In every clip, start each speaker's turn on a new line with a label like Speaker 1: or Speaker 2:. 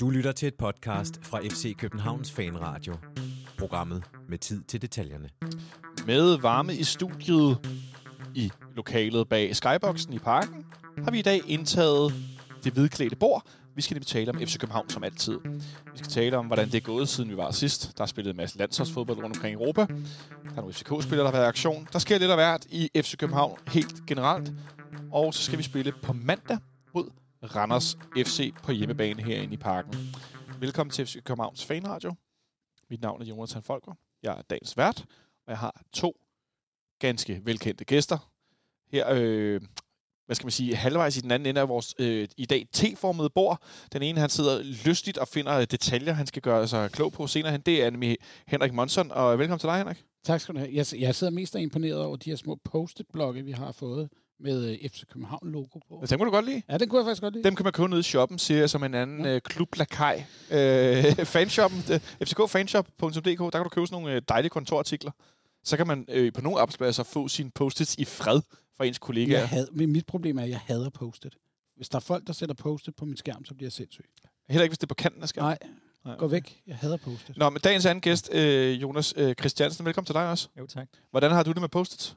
Speaker 1: Du lytter til et podcast fra FC Københavns Fanradio. Programmet med tid til detaljerne.
Speaker 2: Med varme i studiet i lokalet bag Skyboxen i parken, har vi i dag indtaget det hvidklædte bord. Vi skal nemlig tale om FC København som altid. Vi skal tale om, hvordan det er gået, siden vi var sidst. Der er spillet en masse landsholdsfodbold rundt omkring i Europa. Der er nogle FCK-spillere, der har været i aktion. Der sker lidt af hvert i FC København helt generelt. Og så skal vi spille på mandag mod Randers FC på hjemmebane herinde i parken. Velkommen til FC Københavns Fanradio. Mit navn er Jonathan Folker. Jeg er dagens vært, og jeg har to ganske velkendte gæster. Her, øh, hvad skal man sige, halvvejs i den anden ende af vores øh, i dag T-formede bord. Den ene, han sidder lystigt og finder detaljer, han skal gøre sig klog på senere hen. Det er nemlig Henrik Monson, og velkommen til dig, Henrik.
Speaker 3: Tak skal du have. Jeg, jeg sidder mest imponeret over de her små post-it-blokke, vi har fået med øh, FC København-logo på.
Speaker 2: Det må du godt lide.
Speaker 3: Ja, den kunne jeg faktisk godt lide.
Speaker 2: Dem kan man købe nede i shoppen, siger jeg, som en anden ja. øh, klub lakaj. Øh, fanshoppen, øh, fckfanshop.dk, der kan du købe sådan nogle øh, dejlige kontorartikler. Så kan man øh, på nogle arbejdspladser få sine post i fred fra ens kollegaer.
Speaker 3: Jeg had, men mit problem er, at jeg hader post-it. Hvis der er folk, der sætter post på min skærm, så bliver jeg sindssyg.
Speaker 2: Heller ikke, hvis det er på kanten af skærmen?
Speaker 3: Nej, Nej. Gå væk. Jeg hader post-it.
Speaker 2: Nå, men dagens anden gæst, øh, Jonas øh, Christiansen. Velkommen til dig også.
Speaker 4: Jo, tak.
Speaker 2: Hvordan har du det med post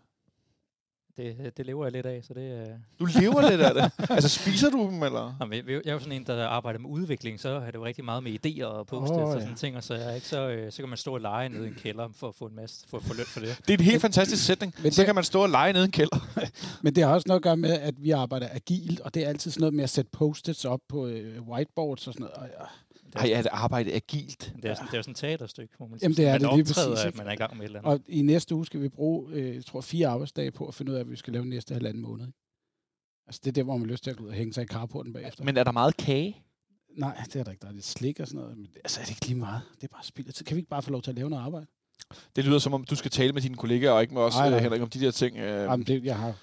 Speaker 4: det, det lever jeg lidt af, så det... Uh...
Speaker 2: Du lever lidt af det? Altså, spiser du dem, eller?
Speaker 4: Jamen, jeg, jeg er jo sådan en, der arbejder med udvikling, så har det jo rigtig meget med idéer og post oh, og sådan ja. ting, og så, er ikke så, øh, så kan man stå og lege nede i en kælder for at få en masse, for at få løn for det.
Speaker 2: Det er en helt fantastisk sætning. Men så det, kan man stå og lege nede i en kælder.
Speaker 3: Men det har også noget at gøre med, at vi arbejder agilt, og det er altid sådan noget med at sætte post-its op på øh, whiteboards og sådan noget. Og, ja.
Speaker 2: Har jeg arbejdet agilt?
Speaker 4: Det er, sådan, det er sådan et teaterstykke, hvor man,
Speaker 3: Jamen, det er
Speaker 4: man
Speaker 3: det lige præcis,
Speaker 4: at man er i gang med et eller andet.
Speaker 3: Og i næste uge skal vi bruge, øh, jeg tror, fire arbejdsdage på at finde ud af, at vi skal lave næste halvanden måned. Altså, det er der, hvor man har lyst til at gå ud og hænge sig i carporten bagefter.
Speaker 2: Men er der meget kage?
Speaker 3: Nej, det er der ikke. Der er lidt slik og sådan noget. Men altså, er det ikke lige meget? Det er bare spild af tid. Kan vi ikke bare få lov til at lave noget arbejde?
Speaker 2: Det lyder som om, du skal tale med dine kollegaer, og ikke med os, Ej, Henrik, om de der ting. Øh...
Speaker 3: Jamen, det, jeg, har,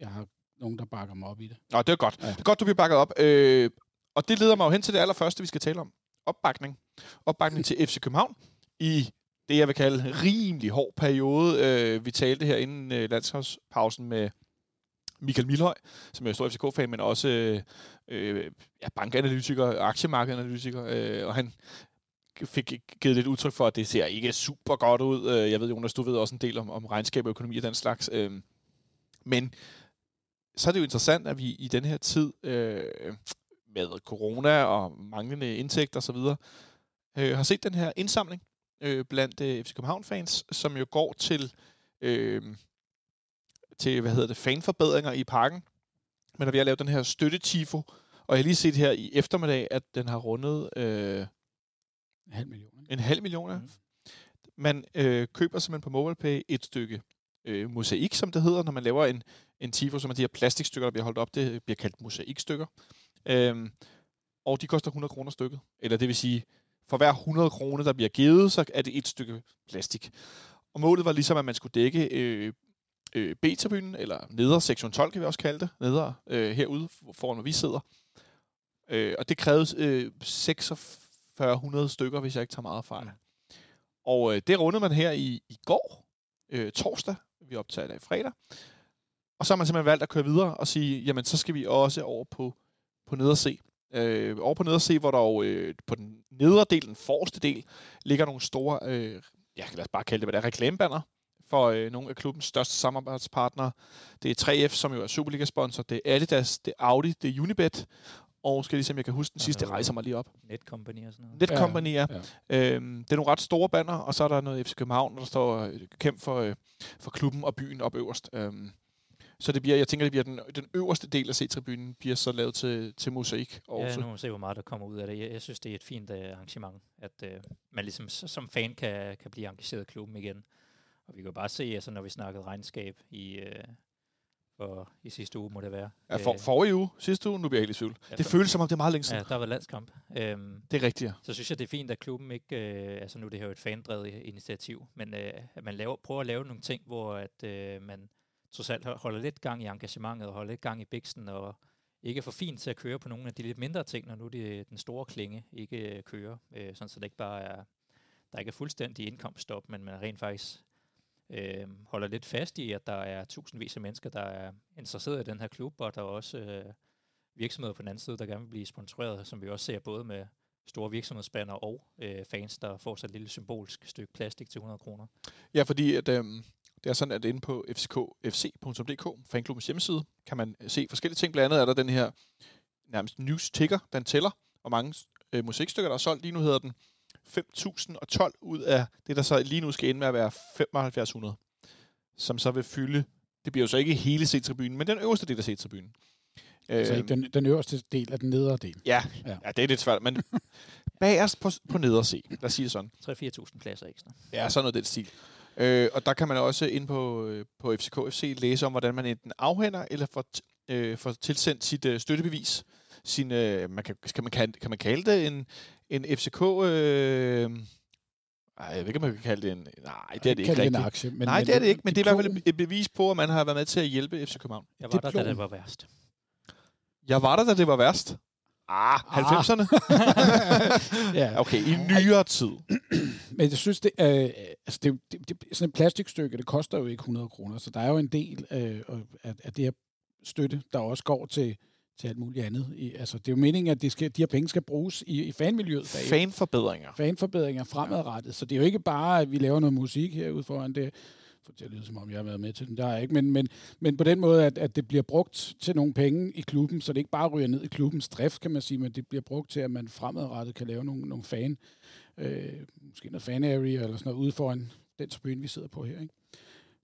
Speaker 3: jeg har nogen, der bakker mig op i det.
Speaker 2: Nå, det er godt. Ja. Det er godt, du bliver bakket op. Øh, og det leder mig jo hen til det allerførste, vi skal tale om opbakning. Opbakning til FC København i det, jeg vil kalde rimelig hård periode. Øh, vi talte her inden øh, landsholdspausen med Michael Milhøj, som er stor FCK-fan, men også øh, ja, bankanalytiker, aktiemarkedanalytiker, øh, og han fik givet lidt udtryk for, at det ser ikke super godt ud. Øh, jeg ved, Jonas, du ved også en del om, om regnskab og økonomi og den slags. Øh, men så er det jo interessant, at vi i den her tid øh, med corona og manglende indtægter osv., øh, har set den her indsamling øh, blandt øh, FC København-fans, som jo går til, øh, til hvad hedder det, fanforbedringer i parken. Men er ved at lave den her støttetifo, og jeg har lige set her i eftermiddag, at den har rundet... Øh,
Speaker 3: en halv million.
Speaker 2: En halv million, ja. Mm. Man øh, køber simpelthen på MobilePay et stykke øh, mosaik, som det hedder, når man laver en, en tifo, som er de her plastikstykker, der bliver holdt op. Det bliver kaldt mosaikstykker. Øhm, og de koster 100 kroner stykket. Eller det vil sige, for hver 100 kroner, der bliver givet, så er det et stykke plastik. Og målet var ligesom, at man skulle dække øh, øh, B-tribunen, eller neder sektion 12, kan vi også kalde det, neder øh, herude, foran hvor vi sidder. Øh, og det krævede øh, 4600 stykker, hvis jeg ikke tager meget fejl. Og øh, det rundede man her i, i går, øh, torsdag, vi optager i fredag. Og så har man simpelthen valgt at køre videre og sige, jamen så skal vi også over på på nederse. Øh, over på nederse, hvor der jo øh, på den nedre del, den forreste del, ligger nogle store, øh, ja, lad os bare kalde det, hvad det er, reklamebanner for øh, nogle af klubbens største samarbejdspartnere. Det er 3F, som jo er Superliga-sponsor. Det er Adidas, det er Audi, det er Unibet, og skal ligesom jeg kan huske den sidste, rejser mig lige op.
Speaker 4: Netcompany og sådan noget.
Speaker 2: Netcompany, ja. ja. Øhm, det er nogle ret store banner, og så er der noget FC København, der står øh, kæmpe for, øh, for klubben og byen op øverst. Øhm, så det bliver, jeg tænker, det bliver den, den øverste del af C-tribunen bliver så lavet til, til mosaik.
Speaker 4: Også. Ja, nu må vi se, hvor meget der kommer ud af det. Jeg, jeg synes, det er et fint uh, arrangement, at uh, man ligesom som fan kan, kan blive engageret i klubben igen. Og vi kan bare se, altså, når vi snakkede regnskab i, uh, for, i sidste uge, må det være.
Speaker 2: Ja, for, forrige uge, sidste uge, nu bliver jeg helt i tvivl. Ja, det føles som om, det er meget længe siden.
Speaker 4: Ja, der var landskamp.
Speaker 2: Um, det er rigtigt.
Speaker 4: Så synes jeg, det er fint, at klubben ikke, uh, altså nu er det her jo et fandrevet initiativ, men uh, at man laver, prøver at lave nogle ting, hvor at uh, man trods alt holder lidt gang i engagementet og holder lidt gang i biksen og ikke er for fint til at køre på nogle af de lidt mindre ting, når nu det, den store klinge ikke øh, kører, øh, sådan så det ikke bare er, der ikke er fuldstændig indkomststop, men man rent faktisk øh, holder lidt fast i, at der er tusindvis af mennesker, der er interesseret i den her klub, og der er også øh, virksomheder på den anden side, der gerne vil blive sponsoreret, som vi også ser både med store virksomhedsbanner og øh, fans, der får sig et lille symbolsk stykke plastik til 100 kroner.
Speaker 2: Ja, fordi at, øh, det er sådan, at inde på fckfc.dk, fanklubbens hjemmeside, kan man se forskellige ting. Blandt andet er der den her nærmest news ticker, den tæller, hvor mange øh, musikstykker, der er solgt. Lige nu hedder den 5.012 ud af det, der så lige nu skal ende med at være 7500, som så vil fylde, det bliver jo så ikke hele C-tribunen, men den øverste del af C-tribunen.
Speaker 3: Altså ikke den, den øverste del af den nedre del.
Speaker 2: Ja,
Speaker 3: Ja.
Speaker 2: ja. det er lidt svært, men bagerst på, på neder C, lad os sige det sådan.
Speaker 4: 3-4.000 pladser ekstra.
Speaker 2: Ja, sådan noget den stil. Øh, og der kan man også ind på, øh, på FCK FC læse om, hvordan man enten afhænder eller får, t- øh, får tilsendt sit øh, støttebevis. Sin, øh, man kan, kan, man, kan, kan man kalde det en, en FCK... Øh, ej, jeg ved ikke, om man kan kalde det en... Nej, det er det ikke
Speaker 3: det en
Speaker 2: rigtigt.
Speaker 3: aktie. Men,
Speaker 2: Nej, det er det ikke, men det er i hvert fald
Speaker 3: diplom-
Speaker 2: et, bevis på, at man har været med til at hjælpe FC København.
Speaker 4: Jeg var der, da
Speaker 3: Diplom.
Speaker 4: det var værst.
Speaker 2: Jeg var der, da det var værst. Ah, 90'erne?
Speaker 3: Ja.
Speaker 2: okay, i nyere tid.
Speaker 3: Men jeg synes, det, øh, altså det, det, det, sådan et plastikstykke, det koster jo ikke 100 kroner, så der er jo en del øh, af, af det her støtte, der også går til, til alt muligt andet. I, altså, det er jo meningen, at de, skal, de her penge skal bruges i, i fanmiljøet. bagefter.
Speaker 2: Fanforbedringer.
Speaker 3: fanforbedringer fremadrettet. Så det er jo ikke bare, at vi laver noget musik herude foran det, det lyder som om, jeg har været med til den, der er ikke, men, men, men på den måde, at, at det bliver brugt til nogle penge i klubben, så det ikke bare ryger ned i klubbens drift, kan man sige, men det bliver brugt til, at man fremadrettet kan lave nogle, nogle fan, øh, måske noget fan area eller sådan noget ude foran den tribune, vi sidder på her. Ikke?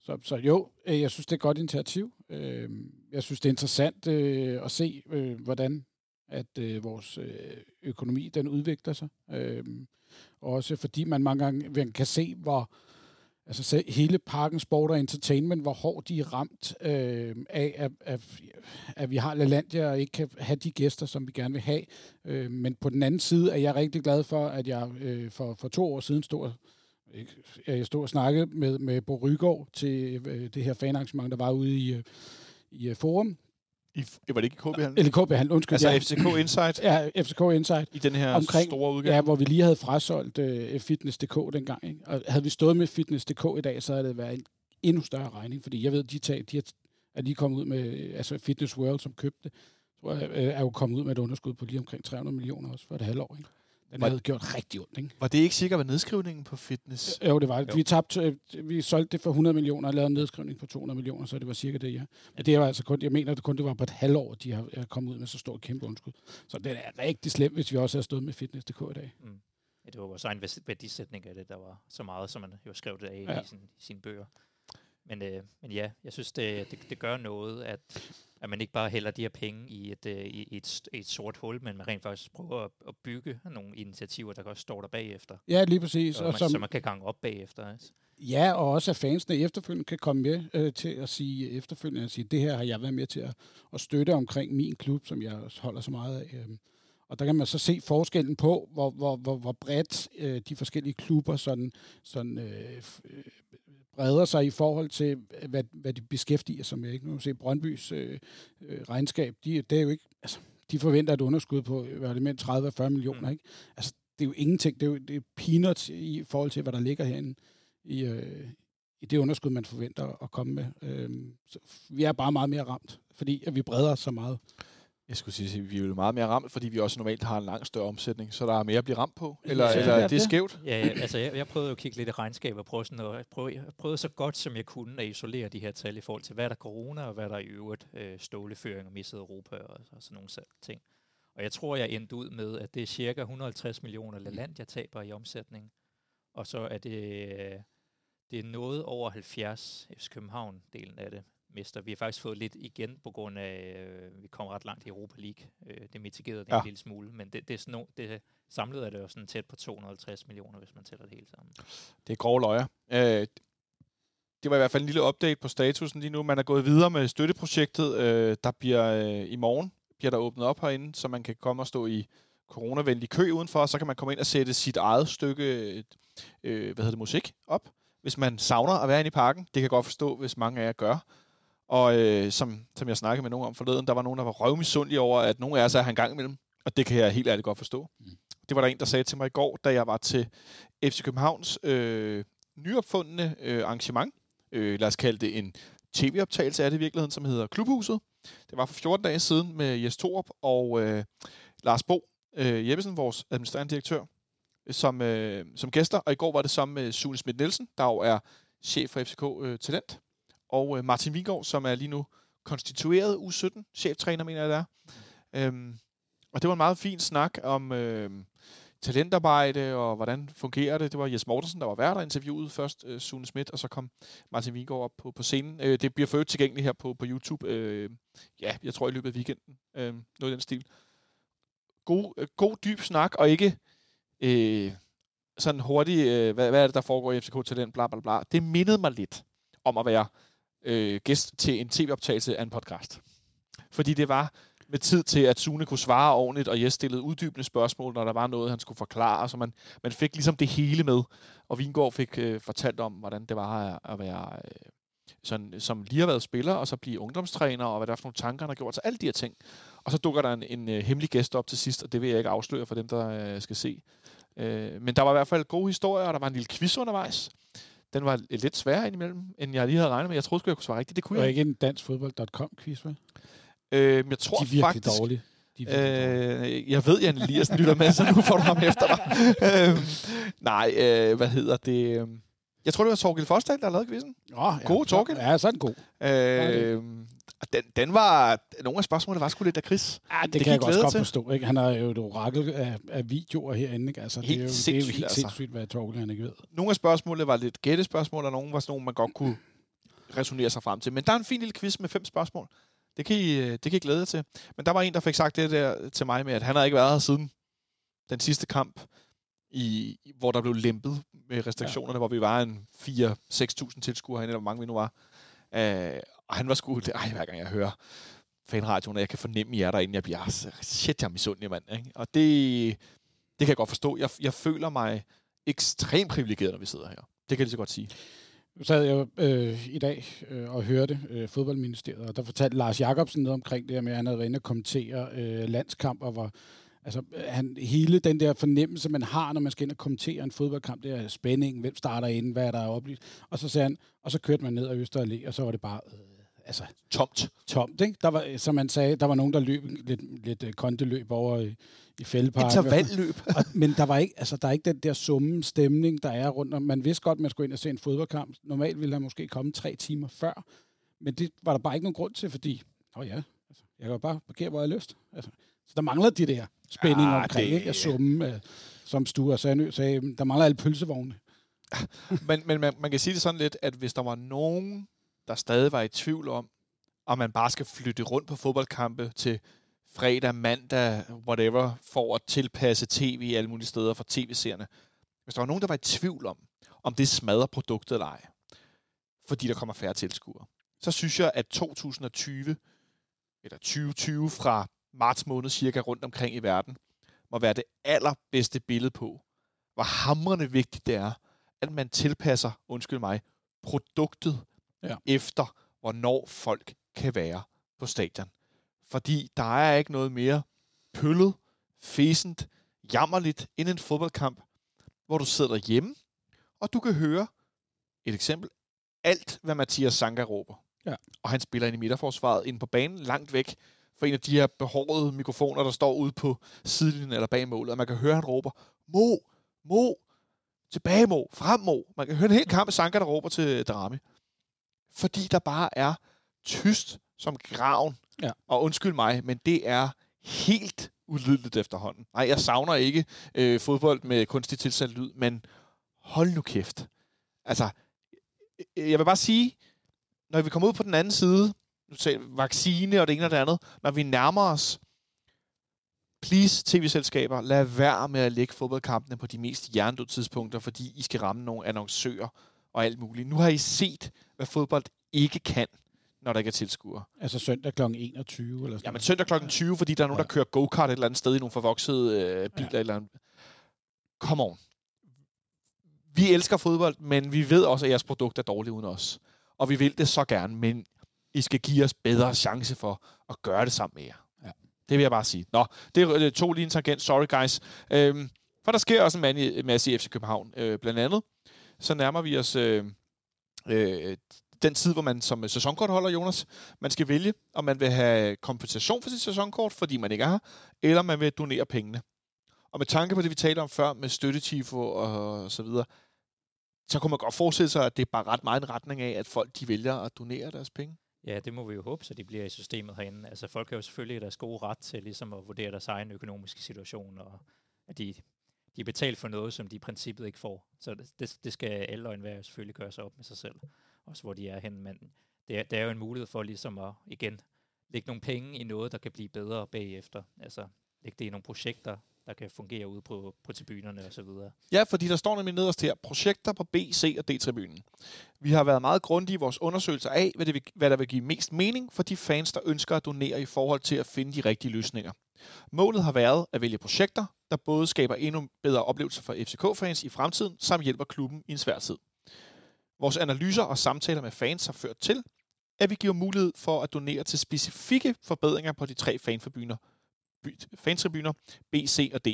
Speaker 3: Så, så jo, øh, jeg synes, det er et godt initiativ. Øh, jeg synes, det er interessant øh, at se, hvordan at vores økonomi den udvikler sig. Også fordi man mange gange kan se, hvor altså se, hele parken sport og entertainment, hvor hårdt de er ramt øh, af, at, at, at vi har LaLandia og ikke kan have de gæster, som vi gerne vil have. Øh, men på den anden side er jeg rigtig glad for, at jeg øh, for, for to år siden stod ikke- jeg stod og snakkede med, med Bo Rygaard til øh, det her fanarrangement, der var ude i, øh, i øh, Forum.
Speaker 2: I, var det ikke i KB-handlen?
Speaker 3: Eller KB-handel, undskyld.
Speaker 2: Altså
Speaker 3: ja.
Speaker 2: FCK Insight
Speaker 3: Ja, FCK Insight.
Speaker 2: i den her
Speaker 3: Omkring-
Speaker 2: store udgave.
Speaker 3: Ja, hvor vi lige havde frasolgt øh, Fitness.dk dengang. Ikke? Og havde vi stået med Fitness.dk i dag, så havde det været en endnu større regning. Fordi jeg ved, de, tag, de er, lige kommet ud med, øh, altså Fitness World, som købte tror jeg, øh, er jo kommet ud med et underskud på lige omkring 300 millioner også for et halvår. Ikke? Den
Speaker 2: Var-
Speaker 3: havde gjort rigtig ondt, ikke?
Speaker 2: Var det ikke sikkert ved nedskrivningen på fitness?
Speaker 3: Jo, det var det.
Speaker 2: Jo.
Speaker 3: Vi, tabte, øh, vi solgte det for 100 millioner og lavede en nedskrivning på 200 millioner, så det var cirka det, ja. Men det var altså kun, jeg mener, at det kun det var på et halvår, de har kommet ud med så stort kæmpe underskud. Så det er rigtig slemt, hvis vi også havde stået med Fitness.dk i dag.
Speaker 4: Mm. Ja, det var vores egen værdisætning af det, der var så meget, som man jo skrev det af
Speaker 3: Ja.
Speaker 4: i, sin, sine bøger. Men, øh, men ja, jeg synes, det, det, det gør noget, at, at man ikke bare hælder de her penge i et, øh, i et, et sort hul, men man rent faktisk prøver at, at bygge nogle initiativer, der også står der bagefter.
Speaker 3: Ja, lige præcis.
Speaker 4: Så
Speaker 3: Og
Speaker 4: man,
Speaker 3: som,
Speaker 4: så man kan gange op bagefter. Altså.
Speaker 3: Ja, og også at fansene efterfølgende kan komme med øh, til at sige efterfølgende, at sige, det her har jeg været med til at, at støtte omkring min klub, som jeg holder så meget af. Øh. Og der kan man så se forskellen på, hvor, hvor, hvor, hvor bredt øh, de forskellige klubber sådan, sådan øh, øh, breder sig i forhold til, øh, hvad, hvad de beskæftiger sig med. Ikke? Nu se Brøndbys øh, øh, regnskab, de, det er jo ikke, altså, de forventer et underskud på hvad det, mellem 30-40 millioner.
Speaker 4: Mm.
Speaker 3: Ikke? Altså, det er jo ingenting, det er jo det er peanuts i forhold til, hvad der ligger herinde i, øh, i det underskud, man forventer at komme med. Øhm, så vi er bare meget mere ramt, fordi at vi breder så meget.
Speaker 2: Jeg skulle sige, at vi er jo meget mere ramt, fordi vi også normalt har en langt større omsætning, så der er mere at blive ramt på. Eller,
Speaker 3: Ja,
Speaker 2: eller
Speaker 3: det er det.
Speaker 2: skævt.
Speaker 4: Ja, ja, altså jeg, jeg prøvede jo at kigge lidt i regnskab og prøve, sådan at, prøve, jeg prøvede så godt som jeg kunne at isolere de her tal i forhold til, hvad er der corona, og hvad er der i øvrigt øh, ståleføring og misset Europa og, og sådan nogle ting. Og jeg tror, jeg endte ud med, at det er cirka 150 millioner land, jeg taber i omsætning. Og så er det, øh, det er noget over 70 FC København-delen af det mister. Vi har faktisk fået lidt igen på grund af, øh, vi kom ret langt i Europa League. Øh, det mitigerede det
Speaker 2: Ja.
Speaker 4: en lille smule, men det, det er sådan no, det, samlet er det jo sådan tæt på 250 millioner, hvis man tæller det hele sammen.
Speaker 2: Det er grove løjer. Øh, det var i hvert fald en lille update på statusen lige nu. Man er gået videre med støtteprojektet. Øh, der bliver øh, i morgen bliver der åbnet op herinde, så man kan komme og stå i coronavenlig kø udenfor, og så kan man komme ind og sætte sit eget stykke øh, hvad hedder det, musik op, hvis man savner at være inde i parken. Det kan jeg godt forstå, hvis mange af jer gør. Og øh, som, som jeg snakkede med nogen om forleden, der var nogen, der var røvmisundelige over, at nogle af os er en gang imellem. Og det kan jeg helt ærligt godt forstå. Mm. Det var der en, der sagde til mig i går, da jeg var til FC Københavns øh, nyopfundne øh, arrangement. Øh, lad os kalde det en tv-optagelse af det i virkeligheden, som hedder Klubhuset. Det var for 14 dage siden med Jes Torup og øh, Lars Bo øh, Jeppesen, vores administrerende direktør, som, øh, som gæster. Og i går var det sammen med Sune Schmidt Nielsen, der jo er chef for FCK øh, Talent. Og øh, Martin Vingård, som er lige nu konstitueret U17, cheftræner, mener jeg det er. Øhm, og det var en meget fin snak om øh, talentarbejde og hvordan fungerer det. Det var Jes Mortensen, der var vært og interviewet først øh, Sune Schmidt, og så kom Martin Vingård op på, på scenen. Øh, det bliver for tilgængeligt her på, på YouTube. Øh, ja, jeg tror i løbet af weekenden. Øh, noget i den stil. God, øh, god dyb snak, og ikke øh, sådan hurtigt, øh, hvad, hvad er det, der foregår i FCK Talent, bla bla bla. Det mindede mig lidt om at være øh, gæst til en tv-optagelse af en podcast. Fordi det var med tid til, at Sune kunne svare ordentligt, og jeg stillede uddybende spørgsmål, når der var noget, han skulle forklare, så man, man fik ligesom det hele med. Og Vingård fik øh, fortalt om, hvordan det var at, at være øh, sådan, som lige har været spiller, og så blive ungdomstræner, og hvad der er for nogle tanker, han har gjort, så alle de her ting. Og så dukker der en, en øh, hemmelig gæst op til sidst, og det vil jeg ikke afsløre for dem, der øh, skal se. Øh, men der var i hvert fald gode historier, og der var en lille quiz undervejs. Den var lidt sværere indimellem, end jeg lige havde regnet med. Jeg troede, jeg kunne svare rigtigt. Det kunne
Speaker 3: Og
Speaker 2: jeg
Speaker 3: ikke en danskfodbold.com-quiz, vel?
Speaker 2: Øh, jeg tror
Speaker 3: De er virkelig
Speaker 2: faktisk...
Speaker 3: dårlige. De er.
Speaker 2: Øh, jeg ved, Jan Eliassen lytter med, så nu får du ham efter dig. øh, nej, øh, hvad hedder det? Jeg tror, det var Torgild Forsdal, der lavede quizzen.
Speaker 3: Ja,
Speaker 2: God Torgild.
Speaker 3: Ja, så er den god.
Speaker 2: Øh, den, den var... Nogle af spørgsmålene var sgu lidt af Chris.
Speaker 3: Ja, det,
Speaker 2: Det kan
Speaker 3: jeg
Speaker 2: jeg
Speaker 3: godt
Speaker 2: til.
Speaker 3: forstå. Ikke? Han har jo et orakel af, af videoer herinde. Ikke? Altså,
Speaker 2: Helt
Speaker 3: det er jo, det er jo helt
Speaker 2: altså.
Speaker 3: sindssygt, hvad Torkel han ikke ved.
Speaker 2: Nogle af spørgsmålene var lidt gættespørgsmål, og nogle var sådan nogle, man godt kunne resonere sig frem til. Men der er en fin lille quiz med fem spørgsmål. Det kan, I, øh, det kan I glæde jer til. Men der var en, der fik sagt det der til mig med, at han har ikke været her siden den sidste kamp, i, hvor der blev lempet med restriktionerne, ja. hvor vi var en 4-6.000 tilskuere herinde, eller hvor mange vi nu var. Øh, og han var sgu... Ej, hver gang jeg hører fanradioen, og jeg kan fornemme jer derinde, jeg bliver... altså, Shit, jeg er misundelig, mand. Ikke? Og det, det kan jeg godt forstå. Jeg, jeg føler mig ekstremt privilegeret, når vi sidder her. Det kan jeg lige så godt sige.
Speaker 3: Nu sad jeg øh, i dag øh, og hørte øh, fodboldministeriet, og der fortalte Lars Jakobsen noget omkring det her med, at han havde været inde og kommentere øh, landskamp, og hvor altså, han, hele den der fornemmelse, man har, når man skal ind og kommentere en fodboldkamp, det er spændingen, hvem starter inden, hvad er der er oplyst. Og så sagde han, og så kørte man ned ad Øster Allé, og så var det bare øh, altså,
Speaker 2: Tomt.
Speaker 3: tomt. Ikke? Der var, som man sagde, der var nogen, der løb lidt, lidt øh, konteløb over i, i fældeparken.
Speaker 2: Intervalløb.
Speaker 3: Og, men der var ikke, altså, der er ikke den der summe stemning, der er rundt om. Man vidste godt, at man skulle ind og se en fodboldkamp. Normalt ville han måske komme tre timer før. Men det var der bare ikke nogen grund til, fordi, åh oh ja, altså, jeg kan bare parkere, hvor jeg har lyst. Altså, så der mangler de der spænding
Speaker 2: Ah,
Speaker 3: omkring,
Speaker 2: det-
Speaker 3: ikke? At summe, øh, som Sture Sandø sagde, der mangler alle pølsevogne.
Speaker 2: men men man, man kan sige det sådan lidt, at hvis der var nogen, der stadig var i tvivl om, om man bare skal flytte rundt på fodboldkampe til fredag, mandag, whatever, for at tilpasse tv alle mulige steder for tv-seerne. Hvis der var nogen, der var i tvivl om, om det smadrer produktet eller ej, fordi der kommer færre tilskuere, så synes jeg, at 2020, eller 2020 fra marts måned cirka rundt omkring i verden, må være det allerbedste billede på, hvor hamrende vigtigt det er, at man tilpasser, undskyld mig, produktet
Speaker 3: Ja.
Speaker 2: efter, hvornår folk kan være på stadion. Fordi der er ikke noget mere pøllet, fæsent, jammerligt end en fodboldkamp, hvor du sidder hjemme, og du kan høre et eksempel, alt hvad Mathias Sanka råber.
Speaker 3: Ja.
Speaker 2: Og han spiller ind i midterforsvaret, ind på banen, langt væk fra en af de her behårede mikrofoner, der står ude på sidelinjen eller bag målet, og man kan høre, han råber, Mo, Mo, tilbage Mo, frem Mo. Man kan høre en hel kamp af Sanka, der råber til Darami. Fordi der bare er tyst som graven.
Speaker 3: Ja.
Speaker 2: Og undskyld mig, men det er helt ulydeligt efterhånden. Nej, jeg savner ikke øh, fodbold med kunstig tilsat lyd, men hold nu kæft. Altså, øh, jeg vil bare sige, når vi kommer ud på den anden side, vaccine og det ene og det andet, når vi nærmer os, please tv-selskaber, lad være med at lægge fodboldkampene på de mest hjernedøde tidspunkter, fordi I skal ramme nogle annoncører og alt muligt. Nu har I set, hvad fodbold ikke kan, når der ikke er tilskuere.
Speaker 3: Altså søndag kl. 21 eller sådan
Speaker 2: Jamen søndag kl. 20, fordi der er nogen,
Speaker 3: Ja.
Speaker 2: der kører go-kart et eller andet sted i nogle forvoksede øh, biler ja. eller andet. Come on. Vi elsker fodbold, men vi ved også, at jeres produkt er dårligt uden os. Og vi vil det så gerne, men I skal give os bedre chance for at gøre det sammen med jer.
Speaker 3: Ja.
Speaker 2: Det vil jeg bare sige. Nå, det er øh, to lige en tangent. Sorry, guys. Øhm, for der sker også en masse i FC København. Øh, blandt andet, så nærmer vi os øh, øh, den tid, hvor man som sæsonkortholder, Jonas, man skal vælge, om man vil have kompensation for sit sæsonkort, fordi man ikke er her, eller man vil donere pengene. Og med tanke på det, vi talte om før med støttetifo og så videre, så kunne man godt forestille sig, at det er bare ret meget en retning af, at folk de vælger at donere deres penge.
Speaker 4: Ja, det må vi jo håbe, så de bliver i systemet herinde. Altså folk har jo selvfølgelig deres gode ret til ligesom at vurdere deres egen økonomiske situation, og at de, de er betalt for noget, som de i princippet ikke får. Så det, det skal alle og enhver selvfølgelig gøre sig op med sig selv, også hvor de er hen. Men det er, det er jo en mulighed for ligesom at, igen, lægge nogle penge i noget, der kan blive bedre bagefter. Altså lægge det i nogle projekter, der kan fungere ude på, på tribunerne osv.
Speaker 2: Ja, fordi der står nemlig nederst her, projekter på B, C og D-tribunen. Vi har været meget grundige i vores undersøgelser af, hvad, det vil, hvad der vil give mest mening for de fans, der ønsker at donere i forhold til at finde de rigtige løsninger. Målet har været at vælge projekter, der både skaber endnu bedre oplevelser for FCK-fans i fremtiden, samt hjælper klubben i en svær tid. Vores analyser og samtaler med fans har ført til, at vi giver mulighed for at donere til specifikke forbedringer på de tre fanforbyner, fantribuner B, C og D.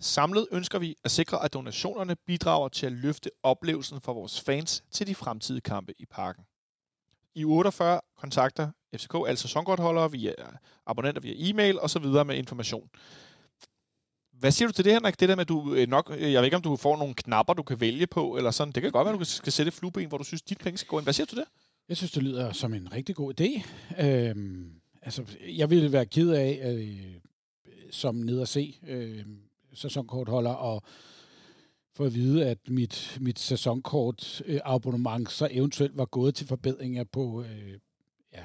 Speaker 2: Samlet ønsker vi at sikre, at donationerne bidrager til at løfte oplevelsen for vores fans til de fremtidige kampe i parken. I 48 kontakter FCK altså sæsonkortholdere via abonnenter via e-mail og så videre med information. Hvad siger du til det, Henrik? Det der med, at du øh, nok... Øh, jeg ved ikke, om du får nogle knapper, du kan vælge på, eller sådan. Det kan godt være, at du skal sætte flueben, hvor du synes, dit penge skal gå ind. Hvad siger du til det?
Speaker 3: Jeg synes, det lyder som en rigtig god idé. Øhm, altså, jeg ville være ked af, øh, som ned at se øh, sæsonkortholder, og få at vide, at mit, mit sæsonkort øh, abonnement så eventuelt var gået til forbedringer på øh, ja,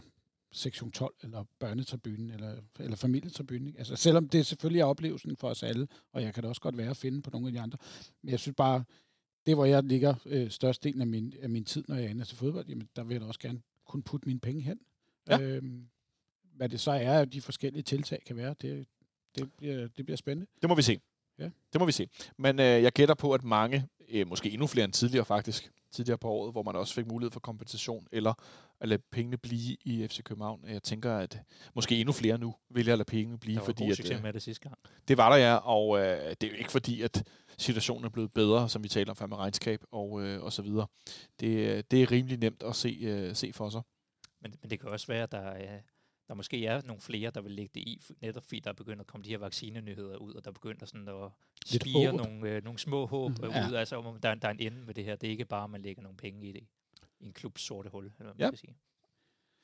Speaker 3: sektion 12, eller børnetribunen, eller, eller familietribunen. Ikke? Altså, selvom det selvfølgelig er oplevelsen for os alle, og jeg kan da også godt være at finde på nogle af de andre. Men jeg synes bare, det hvor jeg ligger øh, størstedelen af min, af min tid, når jeg ender til fodbold, jamen, der vil jeg da også gerne kunne putte mine penge hen. Ja. Øhm, hvad det så er, at de forskellige tiltag kan være, det, det, bliver, det bliver spændende.
Speaker 2: Det må vi se.
Speaker 3: Ja.
Speaker 2: Det må vi se. Men øh, jeg gætter på, at mange, øh, måske endnu flere end tidligere faktisk, tidligere på året, hvor man også fik mulighed for kompensation, eller at lade pengene blive i FC København. Jeg tænker, at måske endnu flere nu vælger at lade pengene blive.
Speaker 4: Der var
Speaker 2: fordi,
Speaker 4: god
Speaker 2: at,
Speaker 4: succes
Speaker 2: øh,
Speaker 4: med det sidste gang.
Speaker 2: Det var der, ja, og øh, det er jo ikke fordi, at situationen er blevet bedre, som vi taler om før med regnskab og, øh, og så videre. Det, øh, det er rimelig nemt at se, øh, se for sig.
Speaker 4: Men, men det kan også være, at der, er, der måske er nogle flere, der vil lægge det i, netop fordi der er begyndt at komme de her vaccinenyheder ud, og der begynder sådan at spire nogle, øh, nogle små håb mm,
Speaker 3: Ja.
Speaker 4: ud, altså om der, er- der er en ende med det her. Det er ikke bare, at man lægger nogle penge i det i en klubs sorte hul, eller hvad man
Speaker 2: Ja.
Speaker 4: skal sige.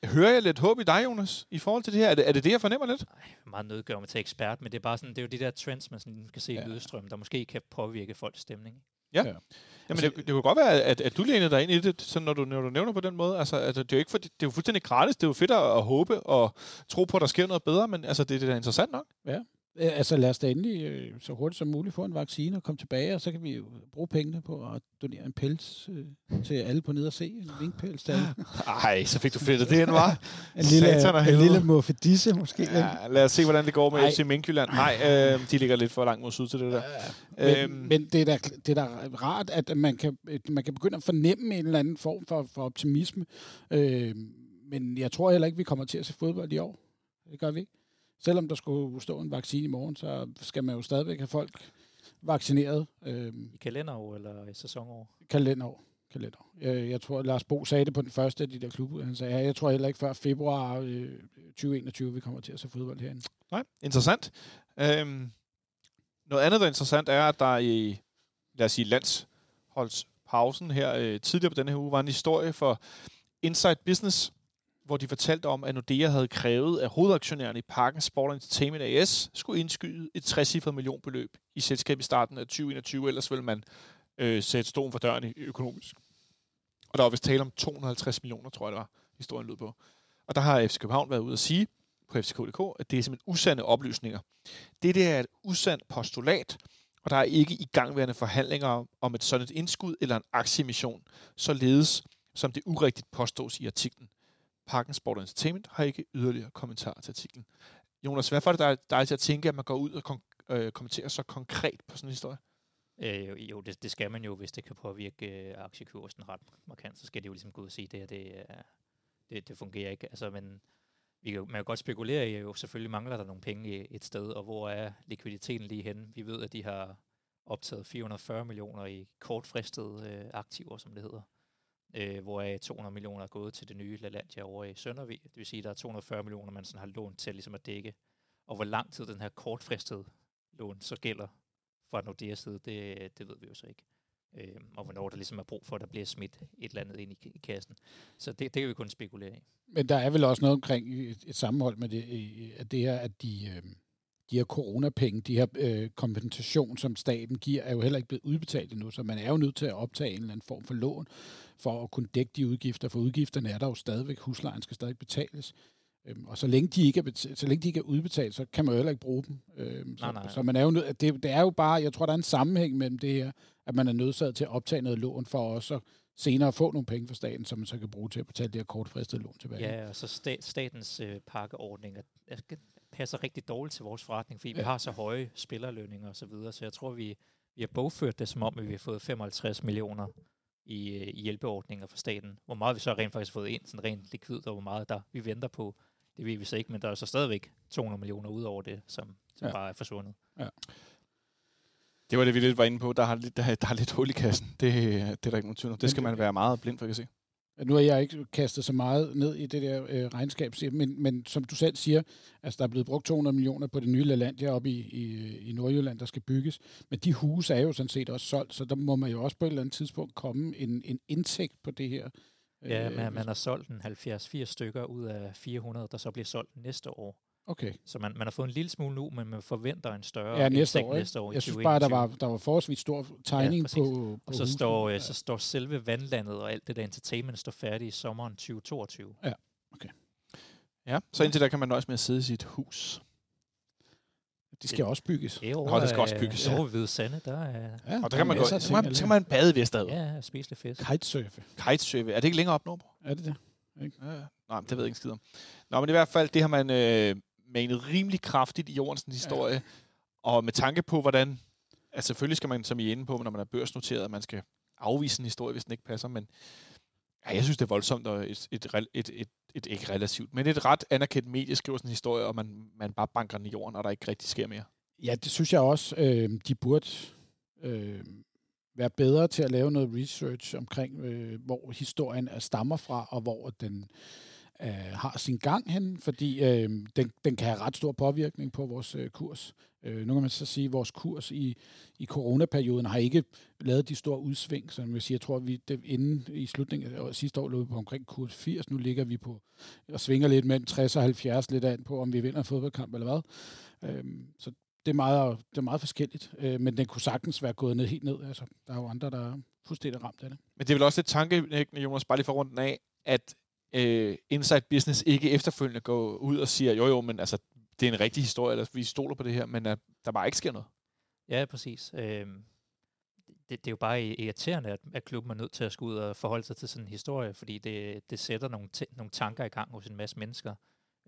Speaker 2: Hører jeg lidt håb i dig, Jonas, i forhold til det her? Er det er det, det jeg fornemmer lidt?
Speaker 4: Ej, meget nødgør mig til ekspert, men det er bare sådan, det er jo de der trends, man sådan kan se
Speaker 3: Ja.
Speaker 4: ja. lødstrøm, der måske kan påvirke folks stemning.
Speaker 2: Jamen,
Speaker 3: Altså-
Speaker 2: det, det kunne godt være, at, at du lænede dig ind i det, sådan når, du, når du nævner på den måde. Altså, altså, det, er jo ikke for, det er jo fuldstændig gratis. Det er jo fedt at, at håbe og tro på, at der sker noget bedre, men altså, det, det er da interessant nok.
Speaker 3: Øh, Altså lad os da endelig øh, så hurtigt som muligt få en vaccine og komme tilbage, og så kan vi jo bruge pengene på at donere en pels øh, til alle på ned og se. En til alle.
Speaker 2: Ej, så fik du fedtet det ind, var.
Speaker 3: En lille, en lille muffedisse måske.
Speaker 2: Ja, lad os se, hvordan det går med
Speaker 3: Ej.
Speaker 2: FC Midtjylland. Nej, øh, de ligger lidt for langt mod syd til det der.
Speaker 3: Men,
Speaker 2: Øhm.
Speaker 3: men det, er da, det er da rart, at man kan, man kan begynde at fornemme en eller anden form for, for optimisme. Øh, men jeg tror heller ikke, vi kommer til at se fodbold i år. Det gør vi ikke. Selvom der skulle stå en vaccine i morgen, så skal man jo stadigvæk have folk vaccineret. Øh,
Speaker 4: I kalenderår eller i sæsonår.
Speaker 3: kalenderår. kalenderår. Øh, jeg tror, Lars Bo sagde det på den første af de der klubber. Han sagde, ja, jeg tror heller ikke før februar øh, 2021, vi kommer til at se fodbold herinde.
Speaker 2: Nej, interessant. Øhm, noget andet, der er interessant, er, at der i, lad os sige, landsholdspausen her øh, tidligere på denne her uge, var en historie for Inside Business, hvor de fortalte om, at Nordea havde krævet, at hovedaktionærerne i Parken Sport Entertainment AS skulle indskyde et 60 millionbeløb i selskabet i starten af 2021, ellers ville man øh, sætte stolen for døren i økonomisk. Og der var vist tale om 250 millioner, tror jeg det var, historien lød på. Og der har FC København været ude at sige på FCK.dk, at det er simpelthen usande oplysninger. Det der er et usandt postulat, og der er ikke i gangværende forhandlinger om et sådan et indskud eller en aktieemission, således som det urigtigt påstås i artiklen. Parken Sport Entertainment har ikke yderligere kommentar til artiklen. Jonas, hvad får det dig, dig til at tænke, at man går ud og kon- øh, kommenterer så konkret på sådan en historie?
Speaker 4: Øh, jo, det, det skal man jo, hvis det kan påvirke øh, aktiekursen ret markant, så skal det jo ligesom gå ud og sige, at det, her, det, det, det fungerer ikke. Altså, men vi kan, man kan godt spekulere i, at jo selvfølgelig mangler der nogle penge et sted, og hvor er likviditeten lige henne? Vi ved, at de har optaget 440 millioner i kortfristede øh, aktiver, som det hedder. Øh, hvoraf 200 millioner er gået til det nye LaLandia over i Søndervig. Det vil sige, at der er 240 millioner, man sådan har lånt til ligesom at dække. Og hvor lang tid den her kortfristede lån så gælder fra Nordeas side, det, det ved vi jo så ikke. Øh, og hvornår der ligesom er brug for, at der bliver smidt et eller andet ind i, i kassen. Så det, det kan vi kun spekulere i.
Speaker 3: Men der er vel også noget omkring et, et sammenhold med det, at det her, at de, øh, de her coronapenge, de her øh, kompensation, som staten giver, er jo heller ikke blevet udbetalt endnu, så man er jo nødt til at optage en eller anden form for lån, for at kunne dække de udgifter, for udgifterne er der jo stadigvæk, huslejen skal stadig betales. Øhm, og så længe, de ikke er betalt, så længe de ikke er udbetalt, så kan man jo heller ikke bruge dem. Øhm, så,
Speaker 4: Nej, nej.
Speaker 3: så man er jo nød, det, det er jo bare, jeg tror, der er en sammenhæng mellem det her, at man er nødsaget til at optage noget lån for også at senere få nogle penge fra staten, som man så kan bruge til at betale det her kortfristede lån tilbage.
Speaker 4: Ja, og så sta- statens øh, pakkeordning er, er, passer rigtig dårligt til vores forretning, fordi ja. vi
Speaker 3: Ja.
Speaker 4: har så høje spillerlønninger og så videre, så jeg tror, vi, vi har bogført det som om, at vi har fået 55 millioner i, øh, i hjælpeordninger fra staten. Hvor meget vi så rent faktisk har fået ind, sådan rent likvid, og hvor meget der vi venter på, det ved vi så ikke, men der er så stadigvæk 200 millioner ud over det, som, som
Speaker 3: Ja.
Speaker 4: ja. bare er forsvundet.
Speaker 2: Det var det, vi lidt var inde på. Der har, lidt- der, der har lidt hul i kassen. Det, det er der ikke nogen tvivl om. Det skal man være meget blind for, kan se.
Speaker 3: Nu har jeg ikke kastet så meget ned i det der øh, regnskab, men, men som du selv siger, altså der er blevet brugt 200 millioner på det nye LaLandia oppe i, i, i Nordjylland, der skal bygges. Men de huse er jo sådan set også solgt, så der må man jo også på et eller andet tidspunkt komme en, en indtægt på det her.
Speaker 4: Ja,
Speaker 3: Øh,
Speaker 4: man, man har solgt en 70-80 stykker ud af 400, der så bliver solgt næste år.
Speaker 3: Okay.
Speaker 4: Så man, man har fået en lille smule nu, men man forventer en større
Speaker 3: Ja, næste år, ikke?
Speaker 4: næste år
Speaker 3: Jeg synes bare, der
Speaker 4: 2021.
Speaker 3: var, der var forholdsvis stor tegning
Speaker 4: præcis.
Speaker 3: på, på
Speaker 4: Og så står,
Speaker 3: Ja.
Speaker 4: øh, så står selve vandlandet og alt det der entertainment står færdigt i sommeren 2022.
Speaker 2: Ja, så indtil der kan man nøjes med at sidde i sit hus.
Speaker 3: De skal også bygges.
Speaker 4: Det
Speaker 2: Nå, det skal også
Speaker 4: øh,
Speaker 2: bygges.
Speaker 4: Over ved Sande, der er
Speaker 3: Ja,
Speaker 2: Og der kan man, gå, så, man, så kan man bade ved stedet.
Speaker 4: ja, spiseligt fisk.
Speaker 3: Kitesurfe.
Speaker 2: Kitesurfe. Er det ikke længere op, Nordborg?
Speaker 3: Er det det?
Speaker 2: Ja, ja. nej, men det ved jeg ikke skid om. Nå, men i hvert fald, det har man øh, manet rimelig kraftigt i Jordensens historie. Ja. Og med tanke på, hvordan... Altså selvfølgelig skal man, som I er inde på, når man er børsnoteret, at man skal afvise en historie, hvis den ikke passer, men ja, jeg synes, det er voldsomt, og et, et, et, et, et, et ikke relativt, men et ret anerkendt medie skriver sådan en historie, og man, man bare banker den i jorden, og der ikke rigtig sker mere.
Speaker 3: Ja, det synes jeg også, øh, de burde øh, være bedre til at lave noget research omkring, øh, hvor historien er stammer fra, og hvor den øh, Øh, har sin gang hen, fordi øh, den, den kan have ret stor påvirkning på vores øh, kurs. Øh, nu kan man så sige, at vores kurs i, i coronaperioden har ikke lavet de store udsving, som jeg siger, jeg tror, vi det, inden i slutningen af sidste år lå vi på omkring kurs 80, nu ligger vi på og svinger lidt mellem 60 og 70 lidt an på, om vi vinder en fodboldkamp eller hvad. Øh, så det er meget, det er meget forskelligt, øh, men den kunne sagtens være gået ned helt ned. Altså, der er jo andre, der er fuldstændig ramt af det.
Speaker 2: Men det er vel også lidt tankevækkende, Jonas, bare lige for runden af, at øh, Inside Business ikke efterfølgende går ud og siger, jo jo, men altså, det er en rigtig historie, eller vi stoler på det her, men at der bare ikke sker noget.
Speaker 4: Ja, præcis. Øh, det, det er jo bare irriterende, at, at klubben er nødt til at skulle ud og forholde sig til sådan en historie, fordi det, det sætter nogle, t- nogle tanker i gang hos en masse mennesker,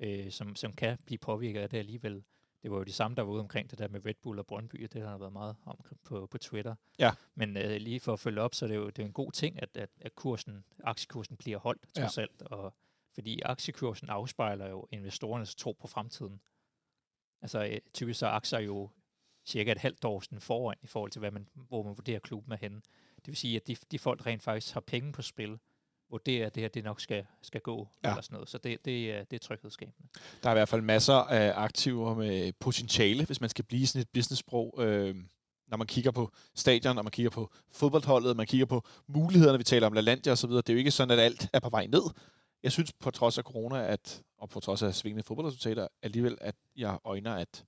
Speaker 4: øh, som, som kan blive påvirket af det alligevel. Det var jo de samme, der var ude omkring det der med Red Bull og Brøndby, og det har der været meget om på, på Twitter.
Speaker 2: Ja.
Speaker 4: Men øh, lige for at følge op, så er det jo, det er en god ting, at, at, at kursen, aktiekursen bliver holdt,
Speaker 3: Ja.
Speaker 4: trods alt. Og, fordi aktiekursen afspejler jo investorernes tro på fremtiden. Altså øh, typisk så er aktier jo cirka et halvt år sådan foran i forhold til, hvad man, hvor man vurderer klubben er henne. Det vil sige, at de, de folk, rent faktisk har penge på spil, vurderer, at det her det nok skal, skal gå,
Speaker 2: Ja.
Speaker 4: eller sådan noget. Så det, det, er, det er tryghedsskabende.
Speaker 2: Der er i hvert fald masser af aktiver med potentiale, hvis man skal blive sådan et businesssprog. Øh, når man kigger på stadion, når man kigger på fodboldholdet, man kigger på mulighederne, vi taler om LaLandia og så videre. Det er jo ikke sådan, at alt er på vej ned. Jeg synes på trods af corona, at, og på trods af svingende fodboldresultater, alligevel, at jeg øjner, at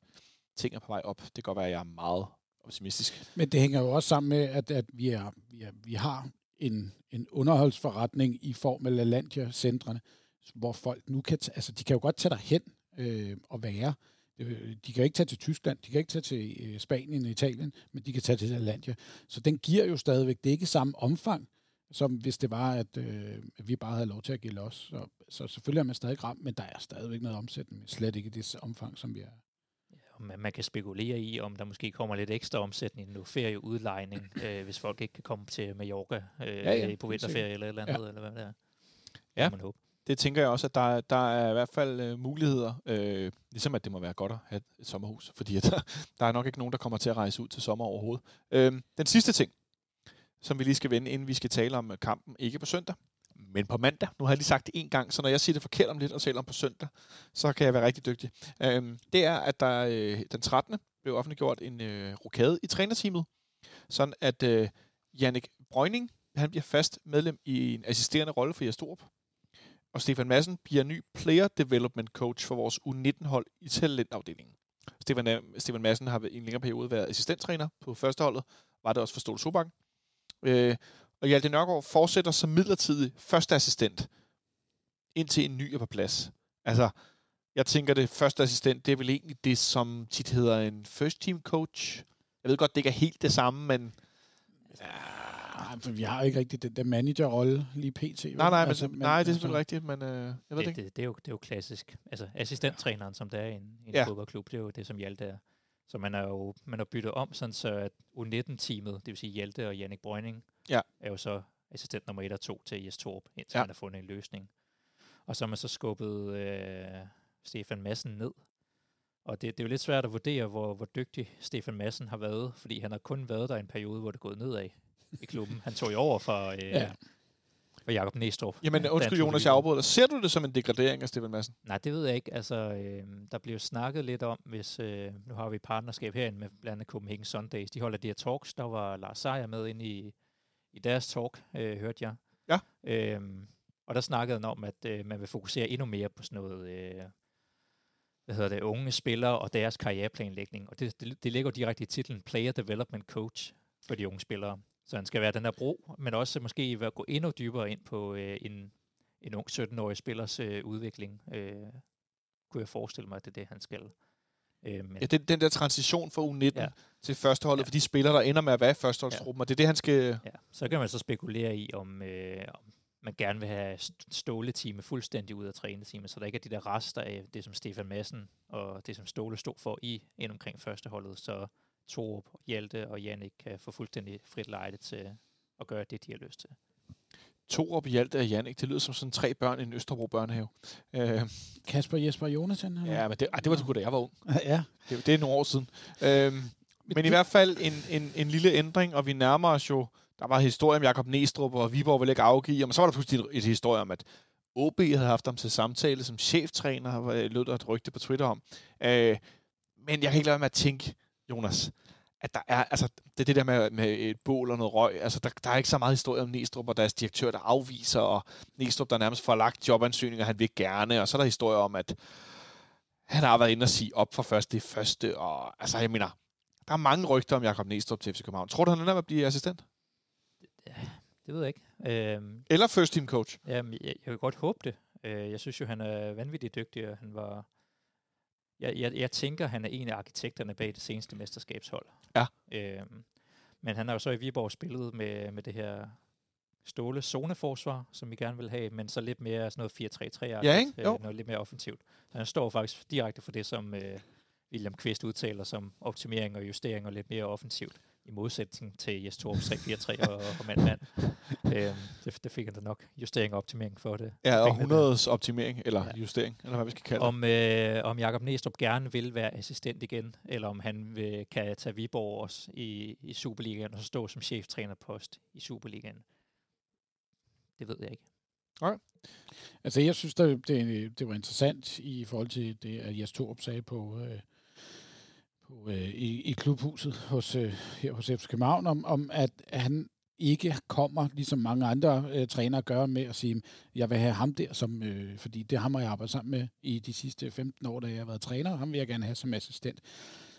Speaker 2: ting er på vej op. Det kan godt være, at jeg er meget optimistisk.
Speaker 3: Men det hænger jo også sammen med, at, at vi, er, vi, er, vi har en, en underholdsforretning i form af LaLandia-centrene, hvor folk nu kan, altså de kan jo godt tage derhen øh, og være. De kan ikke tage til Tyskland, de kan ikke tage til øh, Spanien og Italien, men de kan tage til LaLandia. Så den giver jo stadigvæk, det er ikke samme omfang, som hvis det var, at, øh, at vi bare havde lov til at give los. Så, så selvfølgelig er man stadig ramt, men der er stadigvæk noget omsætning, slet ikke i det omfang, som vi er.
Speaker 4: Man, man kan spekulere i, om der måske kommer lidt ekstra omsætning nu, ferieudlejning, øh, hvis folk ikke kan komme til Mallorca øh,
Speaker 3: ja,
Speaker 4: ja, på vinterferie eller et eller andet, ja. eller hvad det er.
Speaker 2: Ja.
Speaker 4: Man håbe.
Speaker 2: Det tænker jeg også, at der, der er i hvert fald øh, muligheder, øh, ligesom at det må være godt at have et sommerhus, fordi at der, der er nok ikke nogen, der kommer til at rejse ud til sommer overhovedet. Øh, den sidste ting, som vi lige skal vende, inden vi skal tale om øh, kampen, ikke på søndag, men på mandag. Nu har jeg lige sagt det en gang, så når jeg siger det forkert om lidt og taler om på søndag, så kan jeg være rigtig dygtig. Øhm, det er, at der øh, den 13. blev offentliggjort en øh, rokade i trænerteamet, sådan at øh, Jannik Brøgning, han bliver fast medlem i en assisterende rolle for Jes Og Stefan Madsen bliver ny player development coach for vores U19-hold i talentafdelingen. Stefan, øh, Stefan Madsen har i en længere periode været assistenttræner på førsteholdet, var det også for Stol Sobak. Øh, og Hjalte Nørgaard fortsætter som midlertidig første assistent, indtil en ny er på plads. Altså, jeg tænker, det første assistent, det er vel egentlig det, som tit hedder en first team coach. Jeg ved godt, det ikke er helt det samme, men...
Speaker 3: Ja, altså, vi har jo ikke rigtig den der managerrolle lige pt.
Speaker 2: Nej, nej, altså, men, nej det er selvfølgelig altså, rigtigt, men øh, jeg ved det,
Speaker 4: det ikke. Det, det, er jo, det er jo klassisk. Altså, assistenttræneren, som der er i en, i en
Speaker 2: Ja.
Speaker 4: fodboldklub, det er jo det, som Hjalte er. Så man er jo man har byttet om, sådan så at U19-teamet, det vil sige Hjalte og Jannik Brøgning,
Speaker 2: Ja.
Speaker 4: er jo så assistent nummer 1 og 2 til Jes Torp, indtil
Speaker 2: Ja.
Speaker 4: man har fundet en løsning. Og så har man så skubbet øh, Stefan Madsen ned. Og det, det er jo lidt svært at vurdere, hvor, hvor dygtig Stefan Madsen har været, fordi han har kun været der en periode, hvor det er gået nedad i klubben. Han tog jo over for, øh,
Speaker 3: Ja.
Speaker 4: For Jakob Næstrup.
Speaker 2: Jamen, undskyld Jonas, jeg afbryder dig. Ser du det som en degradering af Stefan Madsen?
Speaker 4: Nej, det ved jeg ikke. Altså, øh, der bliver snakket lidt om, hvis øh, nu har vi et partnerskab herinde med blandt andet Copenhagen Sundays. De holder de her talks. Der var Lars Seier med ind i, i deres talk, øh, hørte jeg.
Speaker 2: Ja.
Speaker 4: Øhm, og der snakkede han om, at øh, man vil fokusere endnu mere på sådan noget, øh, hvad hedder det, unge spillere og deres karriereplanlægning. Og det, det, det ligger direkte i titlen Player Development Coach for de unge spillere. Så han skal være den der bro, men også måske være, gå endnu dybere ind på øh, en, en ung 17-årig spillers øh, udvikling. Øh, kunne jeg forestille mig, at det er det, han skal. Øh, men,
Speaker 2: Ja, det, den der transition fra U19 ja. Til førsteholdet, ja. For de spillere, der ender med at være i førsteholdsgruppen, ja. og det er det, han skal...
Speaker 4: Ja, så kan man så spekulere i, om, øh, om man gerne vil have st- Ståle-teamet fuldstændig ud af træneteamet, så der ikke er de der rester af det, som Stefan Madsen og det, som Ståle stod for i ind omkring førsteholdet, så Torup, Hjalte og Jannik kan få fuldstændig frit lejde til at gøre det, de har lyst til.
Speaker 2: Torup, Hjalte og Jannik, det lyder som sådan tre børn i en Østerbro børnehave. Øh,
Speaker 3: Kasper, Jesper og Jonathan? eller?
Speaker 2: ja, men det, ej, det var sgu da jeg var ung.
Speaker 3: ja.
Speaker 2: Det, det er nogle år siden. Øhm, men i hvert fald en, en, en lille ændring, og vi nærmer os jo... Der var historie om Jakob Næstrup, og Viborg ville ikke afgive, og så var der pludselig et, et historie om, at OB havde haft ham til samtale som cheftræner, øh, lød der et rygte på Twitter om. Øh, men jeg kan ikke lade være med at tænke, Jonas, at der er, altså, det er det der med, med et bål og noget røg, altså, der, der er ikke så meget historie om Næstrup og deres direktør, der afviser, og Næstrup, der nærmest får lagt jobansøgninger, han vil gerne, og så er der historier om, at han har været inde og sige op for første det første, og altså, jeg mener, der er mange rygter om Jakob Næstrup til FC København. Tror du, han ender med at blive assistent?
Speaker 4: Det ved jeg ikke. Øhm,
Speaker 2: Eller first team coach?
Speaker 4: Jamen, jeg, jeg vil godt håbe det. Øh, jeg synes jo, han er vanvittigt dygtig, og han var... Jeg, jeg, jeg tænker, han er en af arkitekterne bag det seneste mesterskabshold.
Speaker 2: Ja.
Speaker 4: Øhm, men han har jo så i Viborg spillet med, med det her ståle zoneforsvar, som vi gerne vil have, men så lidt mere sådan noget 4-3-3,
Speaker 2: Ja, ikke?
Speaker 4: Øh, noget lidt mere offensivt. Så han står faktisk direkte for det, som øh, William Kvist udtaler som optimering og justering og lidt mere offensivt, i modsætning til Jes Torp 3-4-3 og, og mand-mand. øhm, det, det fik han da nok justering og optimering for det.
Speaker 2: Ja, og
Speaker 4: Pengene der.
Speaker 2: 100's optimering, eller ja. Justering, eller hvad vi skal kalde det.
Speaker 4: Om, øh, om Jakob Næstrup gerne vil være assistent igen, eller om han vil, kan tage Viborg også i, i Superligaen og så stå som cheftrænerpost i Superligaen. Det ved jeg ikke.
Speaker 3: Altså, jeg synes, det, det, det var interessant i forhold til det, at Jes Torup sagde på, øh, på øh, i, i klubhuset hos, øh, her hos FC København, om, om at han ikke kommer, ligesom mange andre øh, trænere gør, med at sige, jeg vil have ham der, som, øh, fordi det er ham, jeg arbejdet sammen med i de sidste 15 år, da jeg har været træner, og ham vil jeg gerne have som assistent.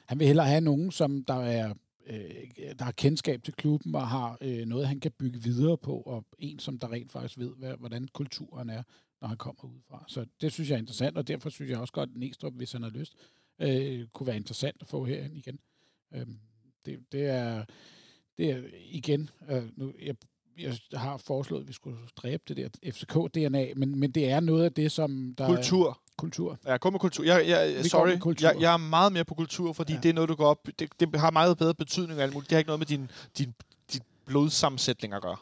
Speaker 3: Han vil hellere have nogen, som der er øh, der har kendskab til klubben og har øh, noget, han kan bygge videre på, og en, som der rent faktisk ved, hvad, hvordan kulturen er, når han kommer udefra. Så det synes jeg er interessant, og derfor synes jeg også godt, at Næstrup, hvis han har lyst, øh, kunne være interessant at få herhen igen. Øh, det, det, er, det er igen, øh, nu, jeg, jeg har foreslået, at vi skulle dræbe det der FCK-DNA, men, men det er noget af det, som der
Speaker 2: Kultur.
Speaker 3: er kultur.
Speaker 2: Ja, gå med kultur. Jeg, jeg,
Speaker 3: Vi
Speaker 2: sorry,
Speaker 3: kultur.
Speaker 2: Jeg, jeg er meget mere på kultur, fordi ja. Det er noget, du går op... Det, det har meget bedre betydning og alt muligt. Det har ikke noget med din, din, din blodsammensætning at gøre.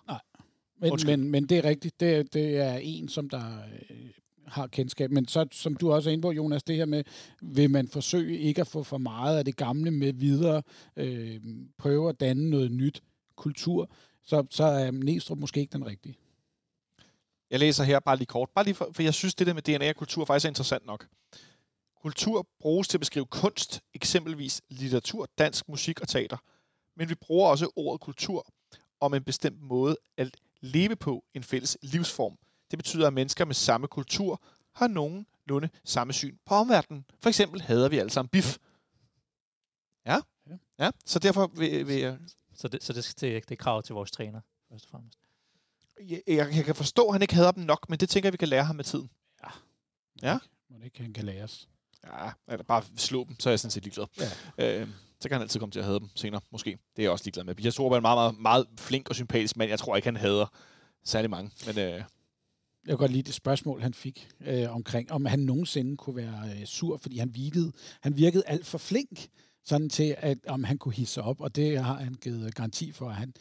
Speaker 3: Men,
Speaker 2: Undskyld.
Speaker 3: men, men det er rigtigt. Det, det er en, som der øh, har kendskab. Men så, som du også er inde på, Jonas, det her med, vil man forsøge ikke at få for meget af det gamle med videre, øh, prøve at danne noget nyt kultur, så, så er Næstrup måske ikke den rigtige.
Speaker 2: Jeg læser her bare lige kort, bare lige for, for jeg synes, det der med DNA og kultur faktisk er interessant nok. Kultur bruges til at beskrive kunst, eksempelvis litteratur, dansk musik og teater. Men vi bruger også ordet kultur om en bestemt måde at leve på en fælles livsform. Det betyder, at mennesker med samme kultur har nogenlunde samme syn på omverdenen. For eksempel hader vi alle sammen biff. Ja,
Speaker 3: Ja.
Speaker 2: ja. så derfor vil, vil jeg,
Speaker 4: Så det, så det, det, det er krav til vores træner, først og fremmest.
Speaker 2: jeg, jeg, jeg kan forstå, at han ikke hader dem nok, men det tænker jeg, vi kan lære ham med tiden. Ja.
Speaker 3: Må det ikke, han kan læres.
Speaker 2: Ja, eller bare slå dem, så er jeg sådan set ligeglad.
Speaker 3: Ja.
Speaker 2: Øh, så kan han altid komme til at have dem senere, måske. Det er jeg også ligeglad med. Jeg tror, han er en meget, meget, meget flink og sympatisk mand. Jeg tror ikke, han hader særlig mange. Men øh,
Speaker 3: jeg kan godt lide det spørgsmål, han fik øh, omkring, om han nogensinde kunne være øh, sur, fordi han virkede, han virkede alt for flink, sådan til, at om han kunne hisse op, og det har han givet øh, garanti for, at han,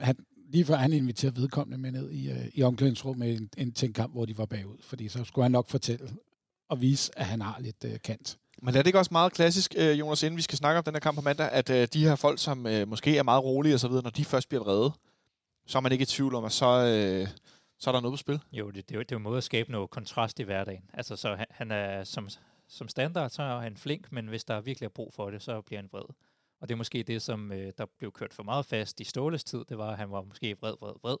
Speaker 3: han lige før han inviterede vedkommende med ned i, øh, i omklædningsrummet med en, en til en kamp, hvor de var bagud, fordi så skulle han nok fortælle og vise, at han har lidt øh, kant.
Speaker 2: Men er det ikke også meget klassisk, øh, Jonas, inden vi skal snakke om den her kamp på mandag, at øh, de her folk, som øh, måske er meget rolige og så videre, når de først bliver vrede, så er man ikke i tvivl om, at så, øh, så er der noget på spil.
Speaker 4: Jo, det, det, er jo, det er jo en måde at skabe noget kontrast i hverdagen. Altså, så han, han er som, som standard, så er han flink, men hvis der virkelig er brug for det, så bliver han vred. Og det er måske det, som øh, der blev kørt for meget fast i Ståles tid, det var, at han var måske vred, vred, vred,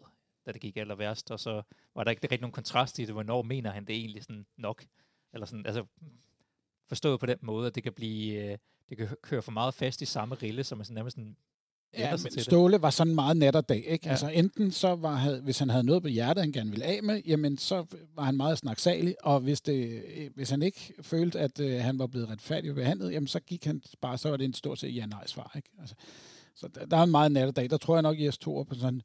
Speaker 4: da det gik aller værst, og så var der ikke rigtig nogen kontrast i det, hvornår mener han det egentlig sådan nok. Eller sådan, altså, forstået på den måde, at det kan blive, øh, det kan køre for meget fast i samme rille, som er sådan nærmest sådan
Speaker 3: Ja, men. Ståle var sådan meget nat og dag, ikke?
Speaker 2: Ja.
Speaker 3: Altså enten så var han, hvis han havde noget på hjertet, han gerne ville af med, jamen så var han meget snaksalig, og hvis, det, øh, hvis han ikke følte, at øh, han var blevet retfærdigt behandlet, jamen så gik han bare, så var det en stort set ja-nej svar, ikke? Altså, så der, der er en meget nat og dag. Der tror jeg nok, at Jes Thor på sådan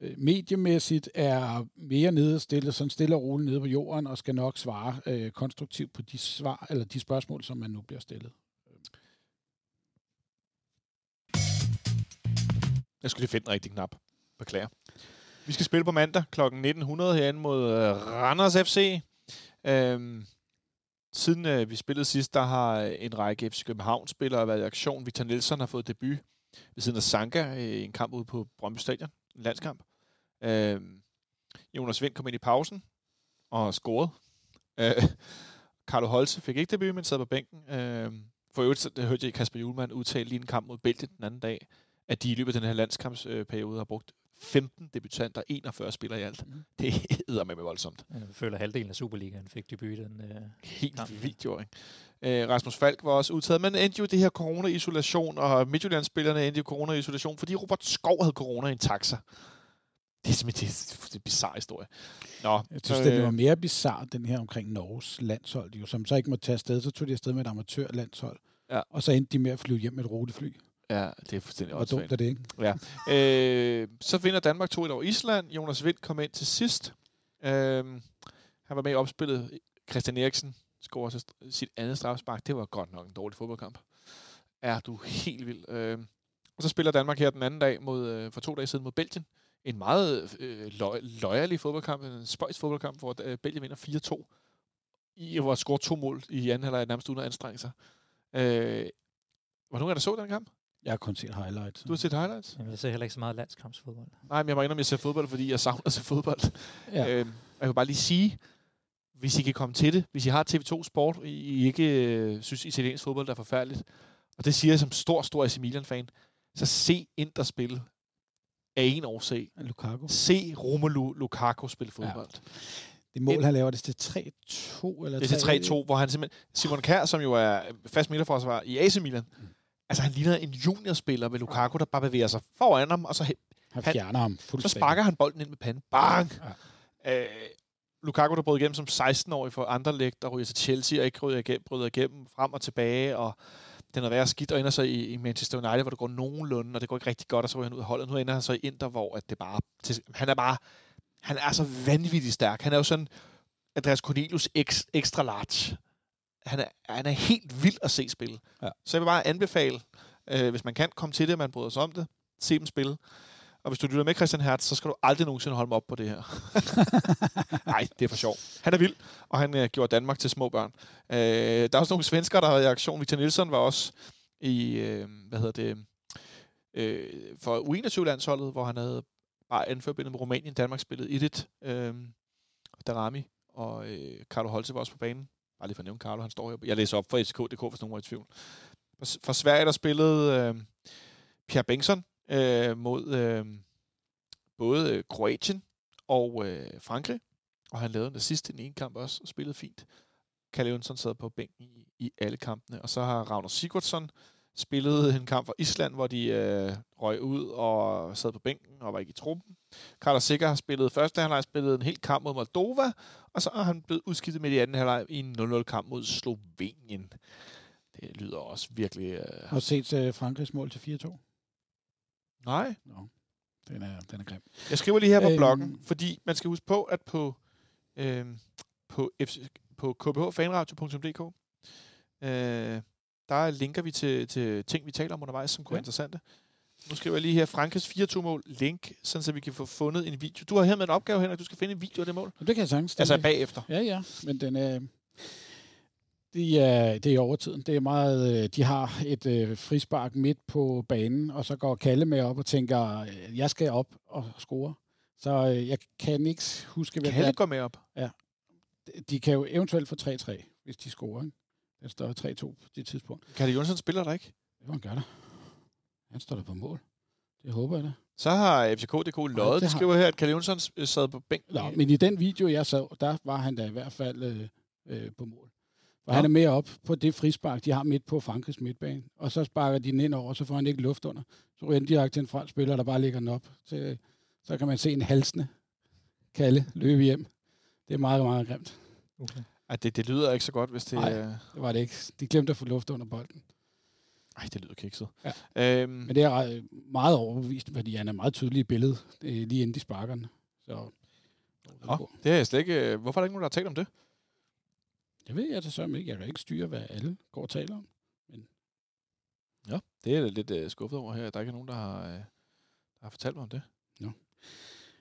Speaker 3: øh, mediemæssigt er mere nede stille, sådan stille og roligt nede på jorden, og skal nok svare øh, konstruktivt på de svar, eller de spørgsmål, som man nu bliver stillet.
Speaker 2: Jeg skulle lige finde den rigtige knap. Beklager. Vi skal spille på mandag kl. 1900 herinde mod øh, Randers FC. Øhm, siden øh, vi spillede sidst, der har øh, en række FC København-spillere været i aktion. Victor Nielsen har fået debut ved siden af Sanka øh, i en kamp ude på Brøndby Stadion. En landskamp. Øhm, Jonas Vind kom ind i pausen og scorede. Øh, Carlo Holse fik ikke debut, men sad på bænken. Øh, for øvrigt så, det hørte jeg Kasper Julemand udtale lige en kamp mod Belgien den anden dag, at de i løbet af den her landskampsperiode har brugt 15 debutanter, 41 spillere i alt.
Speaker 3: Mhm.
Speaker 2: Det er med voldsomt.
Speaker 4: Jeg føler, at halvdelen af Superligaen fik debut den. Øh,
Speaker 2: Helt
Speaker 4: kamp.
Speaker 2: vildt jo, ikke? Øh, Rasmus Falk var også udtaget, men endte jo det her corona-isolation, og Midtjyllandsspillerne endte jo corona-isolation, fordi Robert Skov havde corona i en taxa. Det er simpelthen det er, det er en bizarre historie. Nå,
Speaker 3: Jeg synes,
Speaker 2: så,
Speaker 3: det var
Speaker 2: øh,
Speaker 3: mere bizart, den her omkring Norges landshold, jo, som så ikke må tage afsted. Så tog de afsted med et amatørlandshold.
Speaker 2: Ja.
Speaker 3: Og så endte de med at flyve hjem med et rutefly.
Speaker 2: Ja, det er fuldstændig
Speaker 3: Hvor dumt er det, ikke?
Speaker 2: Øh, så vinder Danmark 2-1 over Island. Jonas Vind kom ind til sidst. Øh, han var med i opspillet. Christian Eriksen scorer st- sit andet strafspark. Det var godt nok en dårlig fodboldkamp. Er du helt vild. Øh, og så spiller Danmark her den anden dag mod, øh, for to dage siden mod Belgien. En meget øh, løj, løjerlig fodboldkamp, en spøjs fodboldkamp, hvor øh, Belgien vinder 4-2. I hvor scorer to mål i anden halvleg nærmest uden at anstrenge sig. Øh, var nogen af der så den kamp?
Speaker 3: Jeg har kun set highlights.
Speaker 2: Du har set highlights?
Speaker 4: jeg ser heller ikke så meget landskampsfodbold.
Speaker 2: Nej, men jeg må indrømme, at jeg ser fodbold, fordi jeg savner at se fodbold.
Speaker 3: Ja.
Speaker 2: Øhm, jeg vil bare lige sige, hvis I kan komme til det, hvis I har TV2 Sport, I I ikke øh, synes, italiensk fodbold er forfærdeligt, og det siger jeg som stor, stor AC Milan-fan, så se Inter spille af en årsag.
Speaker 3: Lukaku.
Speaker 2: Se Romelu Lukaku spille fodbold. Ja.
Speaker 3: Det mål, han laver, det er til 3-2 eller
Speaker 2: Det er til 3-2, hvor han simpelthen... Simon Kjær, som jo er fast midterforsvar i AC Milan,
Speaker 3: Mm.
Speaker 2: Altså han ligner en juniorspiller med Lukaku, der bare bevæger sig foran ham, og så
Speaker 3: Han
Speaker 2: Han-
Speaker 3: fjerner ham
Speaker 2: Så
Speaker 3: fuldstændig.
Speaker 2: sparker han bolden ind med panden. Bang! Ja. Øh, Lukaku, der brød igennem som 16-årig for andre læg, der ryger til Chelsea og ikke ryger igennem, bryder igennem frem og tilbage, og den er værre skidt, og ender så i, i Manchester United, hvor det går nogenlunde, og det går ikke rigtig godt, og så ryger han ud af holdet. Nu ender han så i Inter, hvor at det bare... Til, han er bare... Han er så vanvittigt stærk. Han er jo sådan Andreas Cornelius ex, extra large. Han er, han er helt vild at se spille.
Speaker 3: Ja.
Speaker 2: Så jeg vil bare anbefale, øh, hvis man kan komme til det, man bryder sig om det, se dem spille. Og hvis du lytter med Christian Hertz, så skal du aldrig nogensinde holde mig op på det her. Nej, det er for sjov. Han er vild, og han øh, gjorde Danmark til små børn. Øh, der er også nogle svensker, der har været i aktion. Victor Nielsen var også i, øh, hvad hedder det, øh, for U21-landsholdet, hvor han havde bare anførbindet med Rumænien. Danmark spillede 1-1. Øh, Darami og øh, Carlo Holte var også på banen bare lige for at nævne Carlo, han står her. Jeg læser op for FCK.dk, hvis nogen var i tvivl. For, Sverige, der spillede øh, Pierre Bengtsson øh, mod øh, både øh, Kroatien og øh, Frankrig, og han lavede den sidste i en ene kamp også, og spillede fint. Kalle Jonsson sad på bænken i, i alle kampene, og så har Ragnar Sigurdsson spillet en kamp for Island, hvor de øh, røg ud og sad på bænken og var ikke i truppen. Carlos Sikker har spillet første halvleg, spillet en hel kamp mod Moldova, og så er han blevet udskiftet med i anden halvleg i en 0-0 kamp mod Slovenien. Det lyder også virkelig... Øh...
Speaker 3: Har du set uh, Frankrigs mål til 4-2?
Speaker 2: Nej.
Speaker 3: Nå, den er, den er grim.
Speaker 2: Jeg skriver lige her på
Speaker 3: Øhm.
Speaker 2: bloggen, fordi man skal huske på, at på, øh, på, FC, på kbhfanradio.dk, øh, der linker vi til, til ting, vi taler om undervejs, som kunne
Speaker 3: Ja.
Speaker 2: være interessante. Nu skriver jeg lige her, Frankrigs 4-2-mål, link, sådan så vi kan få fundet en video. Du har her med en opgave, Henrik, du skal finde en video af det mål.
Speaker 3: Det kan jeg sagtens.
Speaker 2: Altså
Speaker 3: Det-
Speaker 2: bagefter.
Speaker 3: Ja, ja, men den er... Det er, det er i overtiden. Det er meget, øh, de har et øh, frispark midt på banen, og så går Kalle med op og tænker, øh, jeg skal op og score. Så øh, jeg kan ikke huske, hvad
Speaker 2: Kalle
Speaker 3: det
Speaker 2: går med op.
Speaker 3: er. De kan jo eventuelt få 3-3, hvis de scorer. Ikke? Den står 3-2 på det tidspunkt.
Speaker 2: Kalle Jonsson spiller der ikke.
Speaker 3: Det var han gør der. Han står der på mål. Det håber jeg da.
Speaker 2: Så har FCK.dk løjet.
Speaker 3: det har-
Speaker 2: skriver her, at Kalle Jonsson øh, sad på bænken.
Speaker 3: Nå, men i den video, jeg så, der var han da i hvert fald øh, øh, på mål. For
Speaker 2: Nå.
Speaker 3: han er mere op på det frispark, de har midt på Frankrigs midtbane. Og så sparker de den ind over, så får han ikke luft under. Så ryger den direkte til en fransk spiller, der bare lægger den op. Så, så kan man se en halsende Kalle løbe hjem. Det er meget, meget grimt.
Speaker 4: Okay.
Speaker 2: Ej, det, det lyder ikke så godt, hvis det...
Speaker 3: Nej. Det var det ikke. De glemte at få luft under bolden.
Speaker 2: Ej, det lyder kikset.
Speaker 3: Ja.
Speaker 2: Øhm,
Speaker 3: Men det er meget overbevist, fordi han er meget tydelig i billedet, øh, lige inden de sparker den. Så,
Speaker 2: Nå, det er jeg slet ikke... øh, Hvorfor er der ikke nogen, der har talt om det?
Speaker 3: det ved jeg da så ikke. Jeg kan ikke styre, hvad alle går og taler om.
Speaker 2: Ja, det er jeg lidt øh, skuffet over her. Der ikke er nogen, der har, øh, der har fortalt mig om det.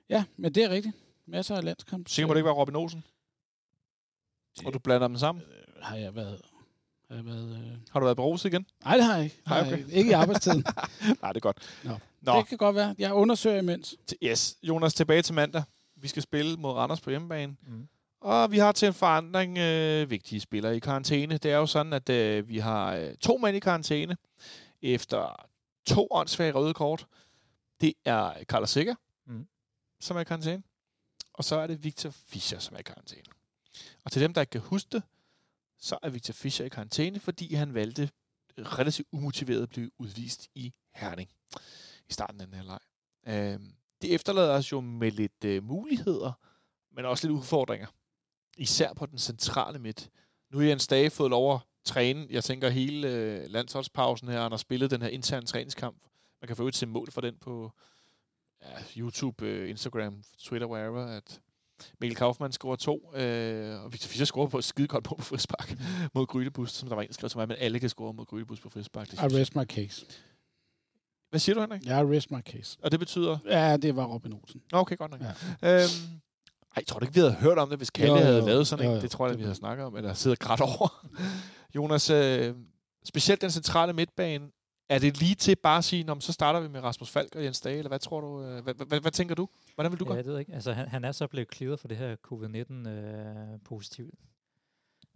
Speaker 3: Ja, men det er rigtigt. Masser af landskamp.
Speaker 2: Sikker på, det ikke var Robin Olsen? Og du blander dem sammen?
Speaker 3: Øh, Har jeg været... Har jeg været øh...
Speaker 2: Har du været beruset igen?
Speaker 3: Nej, det har jeg ikke.
Speaker 2: Nej,
Speaker 3: Har jeg
Speaker 2: okay.
Speaker 3: ikke. I arbejdstiden.
Speaker 2: Nej, det er godt.
Speaker 3: Nå.
Speaker 2: Nå,
Speaker 3: Det kan godt være. Jeg undersøger imens.
Speaker 2: yes. Jonas, tilbage til mandag. Vi skal spille mod Randers på hjemmebane.
Speaker 4: Mm.
Speaker 2: Og vi har til en forandring øh, vigtige spillere i karantæne. Det er jo sådan, at øh, vi har øh, to mænd i karantæne efter to åndssvage røde kort. Det er Carlos Sikker,
Speaker 4: Mm.
Speaker 2: som er i karantæne. Og så er det Victor Fischer, som er i karantæne. Og til dem, der ikke kan huske det, så er Victor Fischer i karantæne, fordi han valgte relativt umotiveret at blive udvist i Herning i starten af den her leg. Øh, det efterlader os jo med lidt øh, muligheder, men også lidt udfordringer. Især på den centrale midt. Nu har Jens Dage fået lov at træne, jeg tænker hele øh, landsholdspausen her, han har spillet den her interne træningskamp. Man kan få øvrigt se mål for den på ja, YouTube, øh, Instagram, Twitter, wherever, at Mikkel Kaufmann scorer to, øh, og Victor Fischer scorer på et skide godt på på frispark mod Grydebus, som der var skrev til mig, men alle kan score mod Grydebus på frispark. Det
Speaker 3: I rest my case.
Speaker 2: Hvad siger du, Henrik?
Speaker 3: Jeg rest my case.
Speaker 2: Og det betyder...
Speaker 3: Ja, det var Robin Olsen.
Speaker 2: Okay, godt nok.
Speaker 3: Ja.
Speaker 2: Øhm, ej, jeg tror du ikke, vi havde hørt om det, hvis Kalle
Speaker 3: Jo, jo,
Speaker 2: havde
Speaker 3: jo.
Speaker 2: lavet sådan en? Det tror jeg,
Speaker 3: Det
Speaker 2: vi havde snakket om, eller siddet grædt over. Jonas, øh, specielt den centrale midtbane, er det lige til bare at sige, "Nå, men så starter vi med Rasmus Falk og Jens Dage, eller hvad tror du? Øh, hvad, hvad, hvad tænker du? Hvordan vil du
Speaker 4: Ja,
Speaker 2: gøre?
Speaker 4: jeg ved ikke. Altså, han, han er så blevet clearet for det her covid-19 øh, positivt.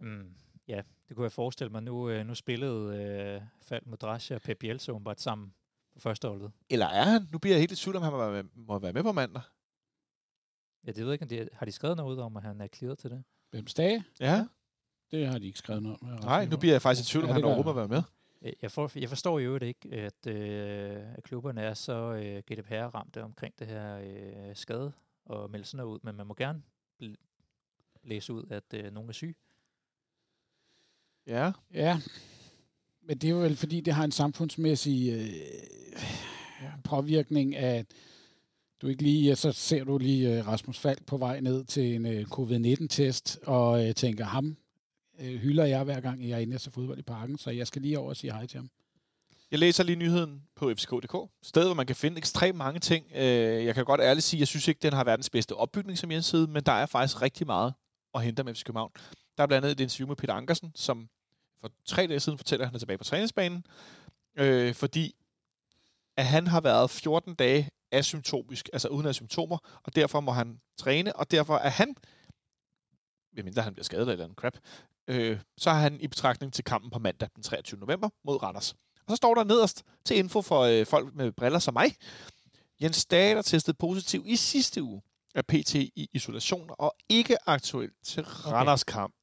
Speaker 4: Mm, ja, det kunne jeg forestille mig. Nu, øh, nu spillede øh, Falk Modrasja og Pep Bielsa åbenbart sammen på første holdet.
Speaker 2: Eller er han? Nu bliver jeg helt i tvivl, om han må være, må være med på mandag.
Speaker 4: Ja, det ved jeg ikke, det, har de skrevet noget om, at han er clearet til det?
Speaker 3: Hvem Stage?
Speaker 2: Ja.
Speaker 3: Det har de ikke skrevet noget om.
Speaker 2: Nej, nu bliver jeg faktisk i tvivl, om
Speaker 3: Ja,
Speaker 2: han overhovedet må være med.
Speaker 4: Jeg- Jeg, for, jeg forstår jo ikke, at, øh, at klubberne er så øh, GDPR-ramte omkring det her øh, skade og melde sådan noget ud, men man må gerne bl- læse ud, at øh, nogen er syg.
Speaker 2: Ja.
Speaker 3: Ja, men det er jo vel fordi, det har en samfundsmæssig øh, påvirkning af, du ikke lige, så ser du lige øh, Rasmus Falk på vej ned til en øh, covid-19-test, og øh, tænker, ham øh, hylder jeg hver gang, jeg er inde til fodbold i parken, så jeg skal lige over og sige hej til ham.
Speaker 2: Jeg læser lige nyheden på fck.dk. Sted, hvor man kan finde ekstremt mange ting. Øh, Jeg kan godt ærligt sige, at jeg synes ikke, den har verdens bedste opbygning som hjemmeside, men der er faktisk rigtig meget at hente med FC København. Der er blandt andet et interview med Peter Ankersen, som for tre dage siden fortæller, at han er tilbage på træningsbanen, øh, fordi at han har været 14 dage asymptomisk, altså uden af symptomer, og derfor må han træne, og derfor er han, medmindre han bliver skadet eller en crap, Øh, så har han i betragtning til kampen på mandag den 23. november mod Randers. Og så står der nederst til info for øh, folk med briller som mig. Jens Dage er testet positiv i sidste uge af PT i isolation og ikke aktuel til Randers kamp.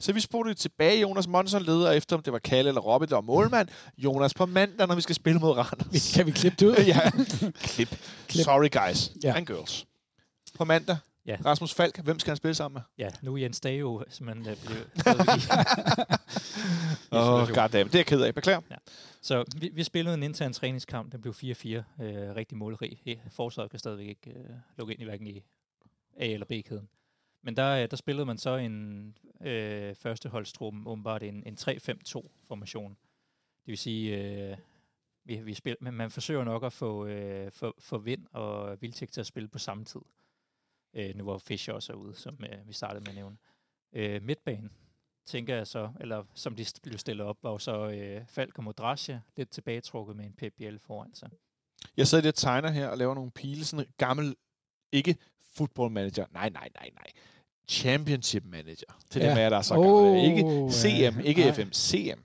Speaker 2: Så vi spurgte tilbage. Jonas Monson leder efter, om det var Kalle eller Robbe, der var målmand. Jonas på mandag, når vi skal spille mod Randers.
Speaker 3: Kan vi klippe det ud?
Speaker 2: ja, klip.
Speaker 3: Klip.
Speaker 2: Sorry guys
Speaker 3: Ja.
Speaker 2: and girls. På mandag,
Speaker 4: Ja.
Speaker 2: Rasmus Falk. Hvem skal han spille sammen med?
Speaker 4: Ja, nu er Jens Dage jo simpelthen øh, blevet
Speaker 2: Åh, oh, goddamn. Det er jeg ked af. Beklager.
Speaker 4: Så vi, vi spillede en intern træningskamp. Den blev 4-4. Øh, rigtig målrig. He- Forsvaret kan stadigvæk ikke øh, lukke ind i hverken i A- eller B-kæden. Men der, øh, der spillede man så en øh, førsteholdstruppen, åbenbart en, en 3-5-2-formation. Det vil sige, øh, vi, vi spil, men man forsøger nok at få, øh, få, få Vind og Vildtjek til at spille på samme tid. Øh, nu hvor Fischer også er ude, som øh, vi startede med at nævne. Øh, midtbanen, tænker jeg så, eller som de blev stillet op, var jo så øh, Falk og Modrasja lidt tilbagetrukket med en Pep Biel foran sig.
Speaker 2: Jeg sidder lidt og tegner her og laver nogle pile. Sådan en gammel, ikke football manager. Nej, nej, nej, nej. Championship manager. Til ja. Dem af jer, der er så
Speaker 3: Oh,
Speaker 2: gamle. Ikke
Speaker 3: ja.
Speaker 2: CM, ikke
Speaker 3: Nej.
Speaker 2: FM, CM.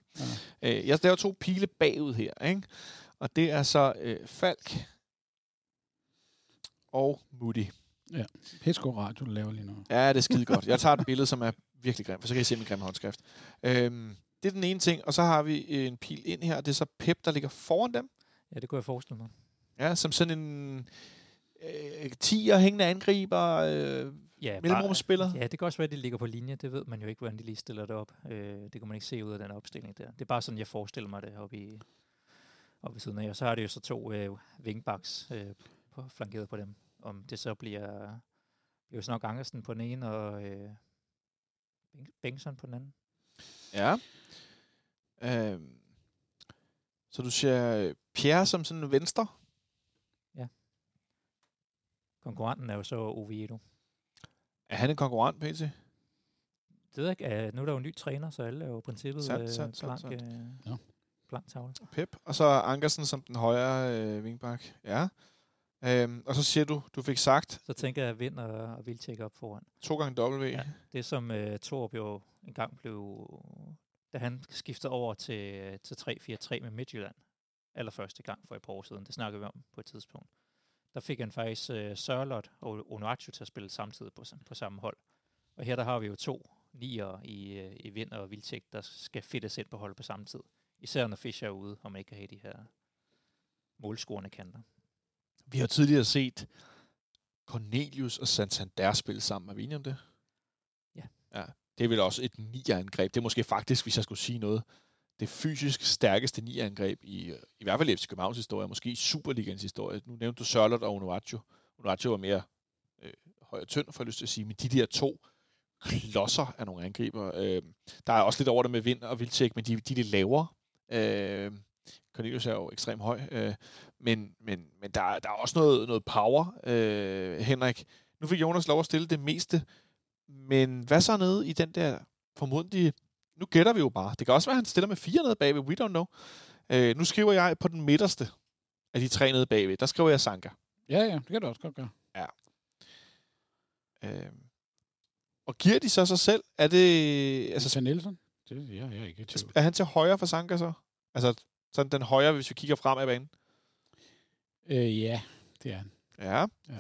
Speaker 3: Ja.
Speaker 2: Øh, jeg laver to pile bagud her, ikke? Og det er så øh, Falk og Moody.
Speaker 3: Pisco Radio, du laver lige nu.
Speaker 2: Ja, det er skide godt. Jeg tager et billede, som er virkelig grimt, for så kan I se min grimme håndskrift. Øhm, det er den ene ting, og så har vi en pil ind her, og det er så Pep, der ligger foran dem.
Speaker 4: Ja, det kunne jeg forestille mig.
Speaker 2: Ja, som sådan en øh, 10'er hængende angriber, øh,
Speaker 4: Ja,
Speaker 2: mellemrumsspiller.
Speaker 4: Ja, det kan også være, at de ligger på linje. Det ved man jo ikke, hvordan de lige stiller det op. Øh, det kan man ikke se ud af den opstilling der. Det er bare sådan, jeg forestiller mig det oppe i, oppe i siden af. Og så har det jo så to øh, wingbacks øh, på, flankeret på dem. Om det så bliver, bliver nok Angersen på den ene, og øh, Beng- Bengtsson på den anden.
Speaker 2: Ja. Øhm, så du ser øh, Pierre som sådan en venstre.
Speaker 4: Konkurrenten er jo så Oviedo.
Speaker 2: Er han en konkurrent, PT?
Speaker 4: Det ved jeg ikke. øh, Nu er der jo en ny træner, så alle er jo i princippet
Speaker 2: Sandt,
Speaker 4: øh,
Speaker 2: sandt,
Speaker 4: blank,
Speaker 2: sandt.
Speaker 4: øh,
Speaker 3: Ja.
Speaker 4: blank tavle.
Speaker 2: Pep. Og så Ankersen som den højre øh, vingbak. Ja. Øhm, og så siger du, du fik sagt
Speaker 4: Så tænker jeg, at Vind og, og Vildtjek op foran.
Speaker 2: to gange W.
Speaker 4: Ja. Det som uh, Torp jo engang blev, da han skiftede over til, til 3-4-3 med Midtjylland, allerførste gang for et par år siden, det snakkede vi om på et tidspunkt, der fik han faktisk uh, Sørlot og Onuachu til at spille samtidig på, på samme hold. Og her der har vi jo to nier i, uh, i Vind og Vildtjek, der skal fedtes ind på hold på samme tid. Især når Fischer er ude, og man ikke kan have de her målscorende kanter.
Speaker 2: Vi har tidligere set Cornelius og Santander spille sammen. Er vi enige om det?
Speaker 4: Ja.
Speaker 2: ja. Det er vel også et nier-angreb. Det er måske faktisk, hvis jeg skulle sige noget, det fysisk stærkeste nier-angreb i, i hvert fald i FC Københavns historie, måske i Superligans historie. Nu nævnte du Sørlot og Onuachu. Onuachu var mere øh, høj og tynd, for jeg lyst til at sige, men de der to klodser af nogle angriber. Øh, der er også lidt over det med Vind og Vildtjek, men de, de er lidt lavere. Øh, Cornelius er jo ekstremt høj, øh, men, men, men der, der er også noget, noget power, øh, Henrik. Nu fik Jonas lov at stille det meste, men hvad så nede i den der formodentlig... Nu gætter vi jo bare. Det kan også være, at han stiller med fire nede bagved. We don't know. Øh, nu skriver jeg på den midterste af de tre nede bagved. Der skriver jeg Sanka.
Speaker 3: Ja, ja, det kan du også godt gøre.
Speaker 2: Øh, og giver de så sig selv? Er det...
Speaker 3: Altså,
Speaker 2: Altså,
Speaker 3: Nielsen? Det ja, jeg er ikke i tvivl.
Speaker 2: er han til højre for Sanka så? Altså, sådan den højre, hvis vi kigger frem af banen.
Speaker 3: Øh, ja, det er han.
Speaker 2: Ja.
Speaker 3: Ja.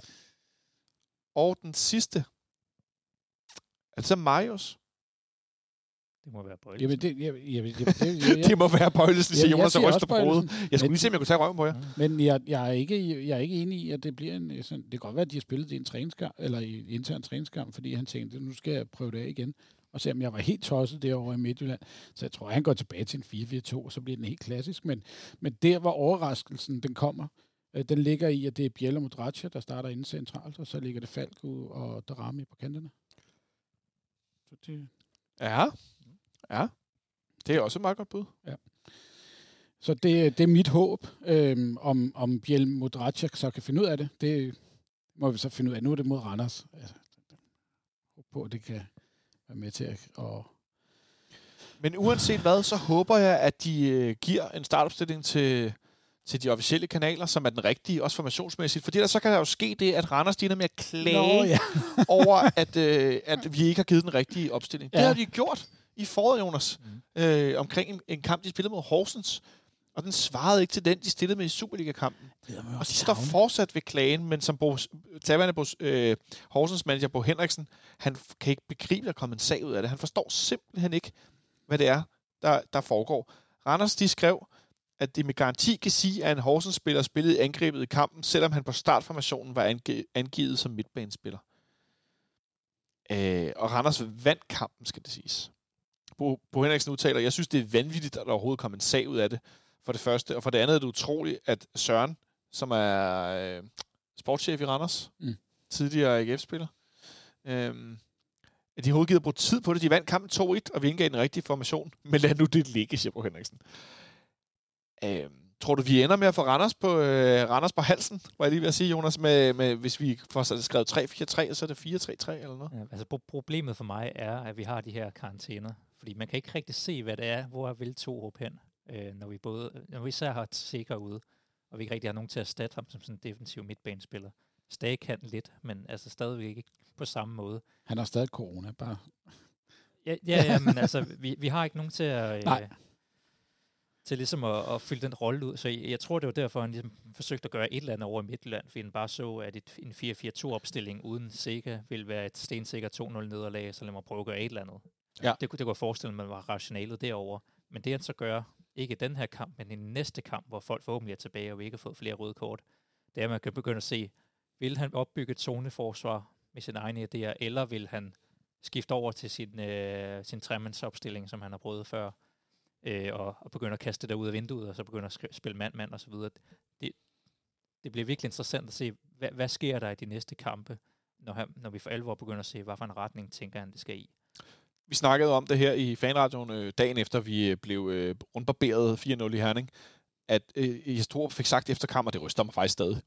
Speaker 2: Og den sidste. Er det så Marius?
Speaker 4: Det må være Bøjlesen.
Speaker 3: Jamen, det, jeg, jeg, jeg, det, jeg,
Speaker 2: Det må være Bøjlesen, siger
Speaker 3: jeg
Speaker 2: Jonas og ryster på hovedet. Jeg skulle
Speaker 3: Men-
Speaker 2: lige se, om jeg kunne tage røven på jer.
Speaker 3: Men jeg, jeg, er ikke, jeg er ikke enig i, at det bliver en... Sådan, det kan godt være, at de har spillet det i en træningskamp, eller i en intern træningskamp, fordi han tænkte, nu skal jeg prøve det af igen. Og se, om jeg var helt tosset derovre i Midtjylland. Så jeg tror, han går tilbage til en 4-4-2, og så bliver den helt klassisk. Men, men der, hvor overraskelsen den kommer, øh, den ligger i, at det er Biel og Modraccia, der starter inde centralt, og så ligger det Falco og Darami på kanterne. Så det,
Speaker 2: Ja. Ja. Det er også et meget godt bud.
Speaker 3: Så det, det er mit håb, øhm, om, om Biel Modraccia så kan finde ud af det. Det må vi så finde ud af. Nu er det mod Randers. Altså, håb på, at det kan være med til at... Og,
Speaker 2: Men uanset hvad, så håber jeg, at de øh, giver en startopstilling til, til de officielle kanaler, som er den rigtige, også formationsmæssigt. Fordi der så kan der jo ske det, at Randers de med at klage
Speaker 3: Nå, ja.
Speaker 2: over, at, øh, at vi ikke har givet den rigtige opstilling. Det
Speaker 3: Ja.
Speaker 2: har de gjort i foråret, Jonas,
Speaker 4: Mm.
Speaker 2: øh, omkring en, en kamp, de spillede mod Horsens. Og den svarede ikke til den, de stillede med i Superliga-kampen. Og de står fortsat ved klagen, men som Bo, Taverne Bo, øh, Horsens manager Bo Henriksen, han kan ikke begribe, at der kommet en sag ud af det. Han forstår simpelthen ikke, hvad det er, der, der foregår. Randers, de skrev, at de med garanti kan sige, at en Horsens-spiller spillede angrebet i kampen, selvom han på startformationen var ange, angivet som midtbanespiller. Øh, og Randers vandt kampen, skal det siges. Bo, Bo Henriksen udtaler, jeg synes, det er vanvittigt, at der overhovedet kom en sag ud af det, for det første. Og for det andet er det utroligt, at Søren, som er øh, sportschef i Randers,
Speaker 3: Mm.
Speaker 2: tidligere AGF-spiller, øh, at de overhovedet gider bruge tid på det. De vandt kampen 2-1, og vi indgav den rigtige formation. Men lad nu det ligge, siger Bo Henriksen. Øh, tror du, vi ender med at få Randers på, øh, Randers på halsen, var jeg lige ved at sige, Jonas, med, med, hvis vi får skrevet 3-4-3, så er det 4-3-3 eller noget?
Speaker 4: Ja, altså pro- problemet for mig er, at vi har de her karantæner. Fordi man kan ikke rigtig se, hvad det er, hvor vil to råb hen, øh, når vi både, når vi især har sikker ude, og vi ikke rigtig har nogen til at erstatte ham som sådan en defensiv midtbanespiller. Stadig kan lidt, men altså stadigvæk ikke på samme måde.
Speaker 3: Han har stadig corona, bare.
Speaker 4: Ja, ja, ja men altså, vi, vi har ikke nogen til at...
Speaker 3: Nej.
Speaker 4: Øh, til ligesom at, at fylde den rolle ud. Så jeg, jeg tror, det var derfor, han ligesom forsøgte at gøre et eller andet over i Midtjylland, fordi han bare så, at et, en 4-4-2-opstilling uden Sega ville være et stensikker 2-0 nederlag, så lad mig prøve at gøre et eller andet.
Speaker 2: Ja.
Speaker 4: Det, kunne, det kunne jeg forestille mig, var rationalet derover. Men det han så gør, ikke den her kamp, men i næste kamp, hvor folk forhåbentlig er tilbage, og vi ikke har fået flere røde kort, det er, at man kan begynde at se, vil han opbygge et zoneforsvar med sine egne idéer, eller vil han skifte over til sin, øh, sin tremandsopstilling, som han har prøvet før, øh, og, og begynde at kaste det der ud af vinduet, og så begynde at sk- spille mand-mand og så videre. Det, det bliver virkelig interessant at se, hvad, hvad sker der i de næste kampe, når, han, når vi for alvor begynder at se, hvad for en retning tænker han, det skal i.
Speaker 2: Vi snakkede om det her i fanradioen øh, dagen efter, vi øh, blev øh, rundbarberet 4-0 i Herning, at øh, Jes Torup fik sagt efter kammer, det ryster mig faktisk stadig,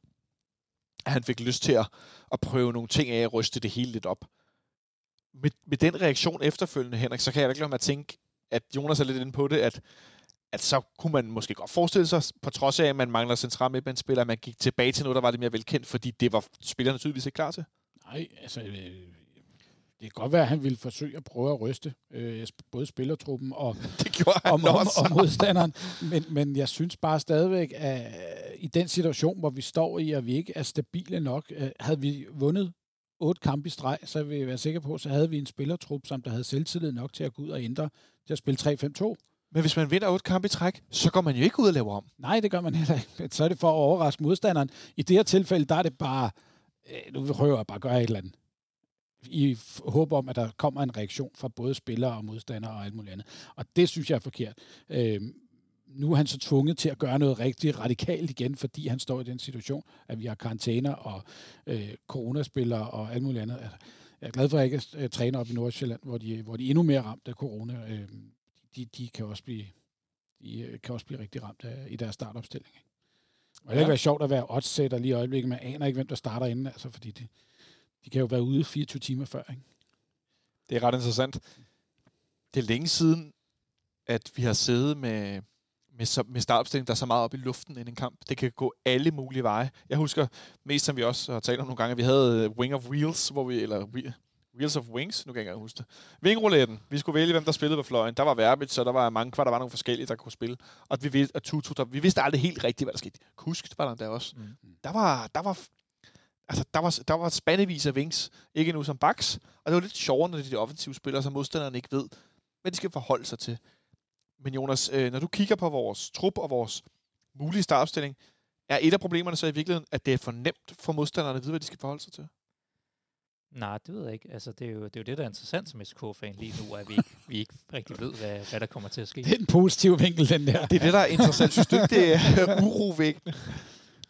Speaker 2: at han fik lyst til at, at prøve nogle ting af at ryste det hele lidt op. Med, med den reaktion efterfølgende, Henrik, så kan jeg ikke lade mig at tænke, at Jonas er lidt inde på det, at, at så kunne man måske godt forestille sig, på trods af, at man mangler central midtbanespiller, at man gik tilbage til noget, der var lidt mere velkendt, fordi det var spillerne tydeligvis ikke klar til.
Speaker 3: Nej, altså... Øh, det kan godt være, at han ville forsøge at prøve at ryste øh, både spillertruppen og,
Speaker 2: Det gjorde han
Speaker 3: om,
Speaker 2: også.
Speaker 3: om modstanderen. Men, men jeg synes bare stadigvæk, at i den situation, hvor vi står i, og vi ikke er stabile nok, øh, havde vi vundet otte kampe i streg, så vil jeg være sikker på, så havde vi en spillertrup, som der havde selvtillid nok til at gå ud og ændre til at spille 3-5-2.
Speaker 2: Men hvis man vinder otte kampe i træk, så går man jo ikke ud og laver om.
Speaker 3: Nej, det gør man heller ikke. Så er det for at overraske modstanderen. I det her tilfælde, der er det bare, øh, nu prøver jeg bare gøre et eller andet. I håb om, at der kommer en reaktion fra både spillere og modstandere og alt muligt andet. Og det synes jeg er forkert. Øh, nu er han så tvunget til at gøre noget rigtig radikalt igen, fordi han står i den situation, at vi har karantæner og øh, coronaspillere og alt muligt andet. Jeg er glad for, at jeg ikke øh, træner op i Nordsjælland, hvor de, hvor de er endnu mere ramt af corona. Øh, de, de kan også blive de øh, kan også blive rigtig ramt af, i deres startopstilling. Ikke? Og det kan
Speaker 2: Ja.
Speaker 3: ikke være sjovt at være oddsætter lige i øjeblikket. Man aner ikke, hvem der starter inden, altså, fordi de, de kan jo være ude 24 timer før. Ikke?
Speaker 2: Det er ret interessant. Det er længe siden, at vi har siddet med, med, så, med startopstilling, der er så meget op i luften inden en kamp. Det kan gå alle mulige veje. Jeg husker mest, som vi også har talt om nogle gange, at vi havde øh, Wing of Wheels, hvor vi, eller Whe- Wheels of Wings, nu kan jeg ikke engang huske det. Vingrouletten. Vi skulle vælge, hvem der spillede på fløjen. Der var Verbit, så der var mange kvar, der var nogle forskellige, der kunne spille. Og vi vidste, at Tutu, der, vi vidste aldrig helt rigtigt, hvad der skete. Kusk var der der også.
Speaker 4: Mm.
Speaker 2: Der var, der var, altså, der var, der var spandevis af wings. Ikke nu som backs. Og det var lidt sjovere, når det er de offensive spillere, så modstanderne ikke ved, hvad de skal forholde sig til. Men Jonas, øh, når du kigger på vores trup og vores mulige startopstilling, er et af problemerne så i virkeligheden, at det er for nemt for modstanderne at vide, hvad de skal forholde sig til?
Speaker 4: Nej, det ved jeg ikke. Altså, det, er jo, det er jo det, der er interessant som SK-fan lige nu, at vi ikke, vi ikke rigtig ved, hvad, hvad der kommer til at ske.
Speaker 3: Det er en positiv vinkel, den der.
Speaker 2: Det er det, der er interessant. Synes du ikke, det er urovækkende?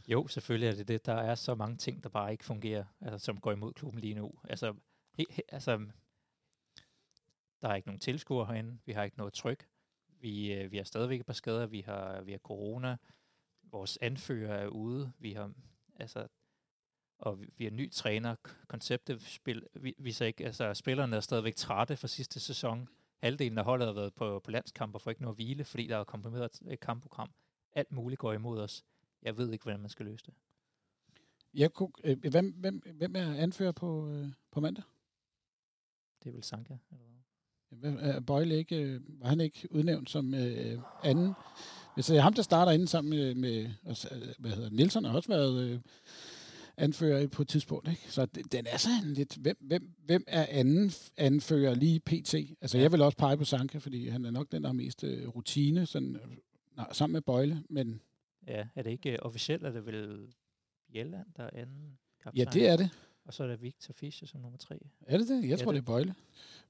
Speaker 4: Jo, selvfølgelig er det det. Der er så mange ting, der bare ikke fungerer, altså, som går imod klubben lige nu. Altså, he, he, altså, der er ikke nogen tilskuere herinde. Vi har ikke noget tryk. Vi, øh, vi har stadigvæk et par skader. Vi har, vi har corona. Vores anfører er ude. Vi har, altså, og vi, vi har ny træner. Konceptet spil, vi, viser ikke, altså spillerne er stadigvæk trætte fra sidste sæson. Halvdelen af holdet har været på, på landskamp og får ikke noget at hvile, fordi der er komprimeret et kampprogram. Alt muligt går imod os. Jeg ved ikke, hvordan man skal løse det.
Speaker 3: Jeg kunne, øh, hvem, hvem, hvem er anfører på, øh, på mandag?
Speaker 4: Det er vel Sanka? Eller hvad?
Speaker 3: Er Bøjle ikke, øh, var han ikke udnævnt som øh, anden? Hvis det er ham, der starter inden sammen med, med øh, hvad hedder Nielsen har også været øh, anfører på et tidspunkt. Ikke? Så det, den er sådan lidt, hvem, hvem, hvem er anden anfører lige pt? Altså jeg vil også pege på Sanka, fordi han er nok den, der har mest øh, rutine, sådan, øh, nej, sammen med Bøjle, men
Speaker 4: Ja, er det ikke øh, officielt, er det vel Bjelland, der er anden kaptajn?
Speaker 3: ja, det er det.
Speaker 4: Og så er der Victor Fischer som nummer tre.
Speaker 3: Er det det? Jeg
Speaker 4: Ja,
Speaker 3: tror,
Speaker 4: det-
Speaker 3: det er Bøjle.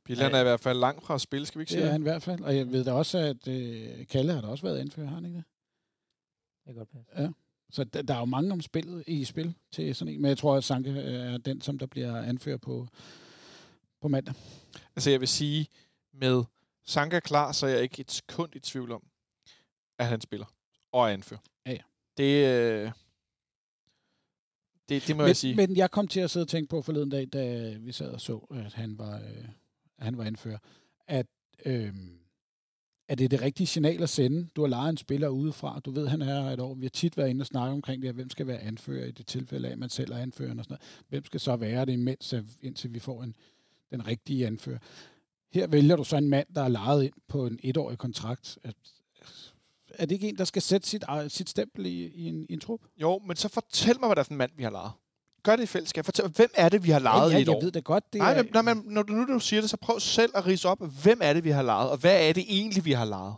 Speaker 2: Bjelland er i hvert fald langt fra at spille, skal vi ikke sige
Speaker 3: Det er han i hvert fald. Og jeg ved da også, at øh, Kalle har da også været anfører, har han ikke det?
Speaker 4: Det kan godt passe.
Speaker 3: Så der, der er jo mange om spillet i spil til sådan en. Men jeg tror, at Sanke er den, som der bliver anfører på, på mandag.
Speaker 2: Altså jeg vil sige, med Sanka klar, så er jeg ikke et sekund i tvivl om, at han spiller og er anfører. Det, øh, det, det må
Speaker 3: men,
Speaker 2: jeg sige.
Speaker 3: men jeg kom til at sidde og tænke på forleden dag, da vi sad og så, at han var, øh, han var anfører, at øh, er det det rigtige signal at sende? Du har lejet en spiller udefra, du ved, han er et år. Vi har tit været inde og snakke omkring det her, hvem skal være anfører i det tilfælde af, at man selv er anfører og sådan noget. Hvem skal så være det, imens, at- indtil vi får en, den rigtige anfører? Her vælger du så en mand, der er lejet ind på en etårig kontrakt. At, er det ikke en, der skal sætte sit, sit stempel i, i, en, i en trup?
Speaker 2: Jo, men så fortæl mig, hvad det er for en mand, vi har lejet. Gør det i fællesskab. Fortæl hvem er det, vi har lejet
Speaker 3: ja,
Speaker 2: i
Speaker 3: ja,
Speaker 2: et
Speaker 3: jeg
Speaker 2: år?
Speaker 3: ved det godt. Det
Speaker 2: Nej,
Speaker 3: er,
Speaker 2: men, nej, men når du nu du siger det, så prøv selv at rise op, hvem er det, vi har lejet, og hvad er det egentlig, vi har lejet?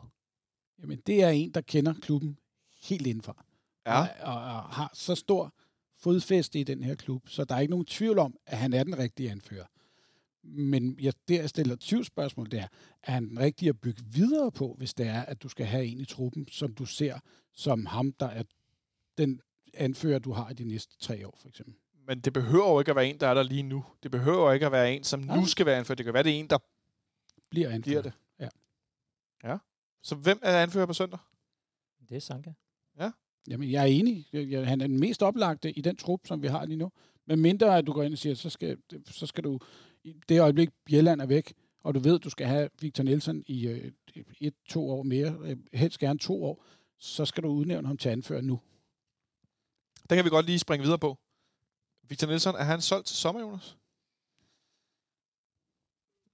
Speaker 3: Jamen, det er en, der kender klubben helt indenfra.
Speaker 2: Ja.
Speaker 3: Og, og, og har så stor fodfæste i den her klub, så der er ikke nogen tvivl om, at han er den rigtige anfører. Men jeg, det, jeg stiller tvivlsspørgsmål, det er, er han den rigtige at bygge videre på, hvis det er, at du skal have en i truppen, som du ser som ham, der er den anfører, du har i de næste tre år, for eksempel.
Speaker 2: Men det behøver jo ikke at være en, der er der lige nu. Det behøver jo ikke at være en, som
Speaker 3: Nej.
Speaker 2: nu skal være anfører. Det kan være, det er en, der
Speaker 3: Bliver anfører.
Speaker 2: bliver det.
Speaker 3: Ja.
Speaker 2: Ja. Så hvem er anfører på søndag?
Speaker 4: Det er Sanka.
Speaker 3: Jamen, jeg er enig. Jeg, jeg, han er den mest oplagte i den trup, som vi har lige nu. Men mindre, at du går ind og siger, så skal, så skal du, i det øjeblik, Bjelland er væk, og du ved, at du skal have Victor Nielsen i øh, et, to år mere, øh, helst gerne to år, så skal du udnævne ham til anfører nu.
Speaker 2: Den kan vi godt lige springe videre på. Victor Nielsen, er han solgt til sommer, Jonas?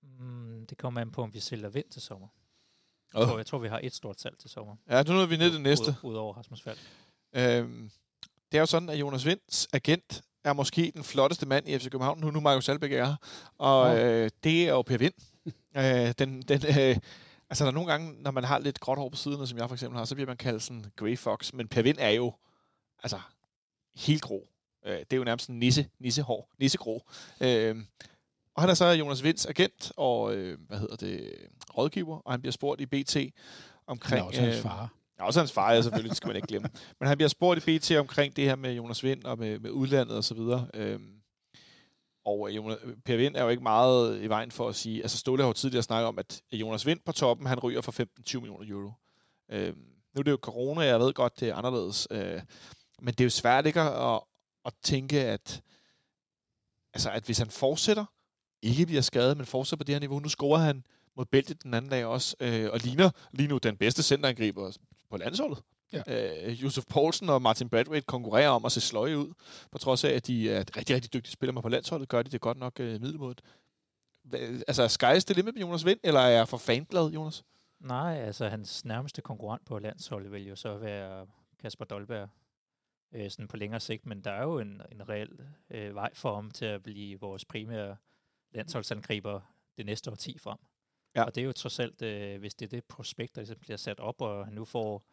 Speaker 4: Mm, det kommer an på, om vi sælger vind til sommer.
Speaker 2: Åh.
Speaker 4: Jeg, tror, jeg tror, vi har et stort salg til sommer.
Speaker 2: Ja, nu er vi ned til det næste.
Speaker 4: Ud, Udover Rasmus Falk.
Speaker 2: Øhm, det er jo sådan, at Jonas Vinds agent er måske den flotteste mand i FC København, nu, nu Markus Albeck er. Og øh, det er jo Per Vind. øh, den, den, øh, altså, der er nogle gange, når man har lidt gråt hår på siden, som jeg for eksempel har, så bliver man kaldt sådan Grey Fox. Men Per Vind er jo altså helt grå. Øh, det er jo nærmest en nisse, nissehår, nissegrå. Øh, og han er så Jonas Vinds agent og, øh, hvad hedder det, rådgiver, og han bliver spurgt i BT
Speaker 3: Han
Speaker 2: omkring...
Speaker 3: er også hans
Speaker 2: øh,
Speaker 3: far.
Speaker 2: Ja, også hans far, ja, selvfølgelig, det skal man ikke glemme. Men han bliver spurgt i BT omkring det her med Jonas Vind og med, med udlandet og så videre. Øhm, og øh, Jonas, Per Vind er jo ikke meget i vejen for at sige, altså Ståle har jo tidligere snakket om, at Jonas Vind på toppen, han ryger for 15-20 millioner euro. Øhm, nu er det jo corona, jeg ved godt, det er anderledes. Øh, men det er jo svært ikke at, at tænke, at, altså, at hvis han fortsætter, ikke bliver skadet, men fortsætter på det her niveau, nu scorer han mod Belgien den anden dag også, øh, og ligner lige nu den bedste centerangriber på landsholdet.
Speaker 3: Ja.
Speaker 2: Øh, Josef Poulsen og Martin Bradwaite konkurrerer om at se sløje ud, på trods af, at de er rigtig, rigtig dygtige spillere, men på landsholdet gør de det godt nok øh, middelmådet. Altså, er Sky's det limit med Jonas Vind, eller er jeg for fanglad, Jonas?
Speaker 4: Nej, altså hans nærmeste konkurrent på landsholdet vil jo så være Kasper Dolberg øh, sådan på længere sigt, men der er jo en, en reel øh, vej for ham til at blive vores primære landsholdsangriber det næste årti frem.
Speaker 2: Ja.
Speaker 4: Og det er jo trods alt, øh, hvis det er det prospekt, der ligesom bliver sat op, og han nu får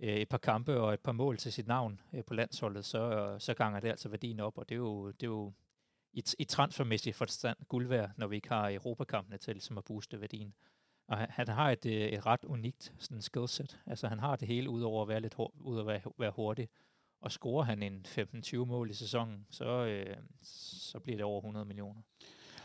Speaker 4: øh, et par kampe og et par mål til sit navn øh, på landsholdet, så, så ganger det altså værdien op, og det er jo, det er jo i, i transfermæssig forstand guld værd, når vi ikke har Europakampene til ligesom at booste værdien. Og han, han har et, øh, et ret unikt sådan skillset. Altså han har det hele, udover at være lidt hur- ud at være, være hurtig. Og scorer han en 15-20 mål i sæsonen, så, øh, så bliver det over 100 millioner.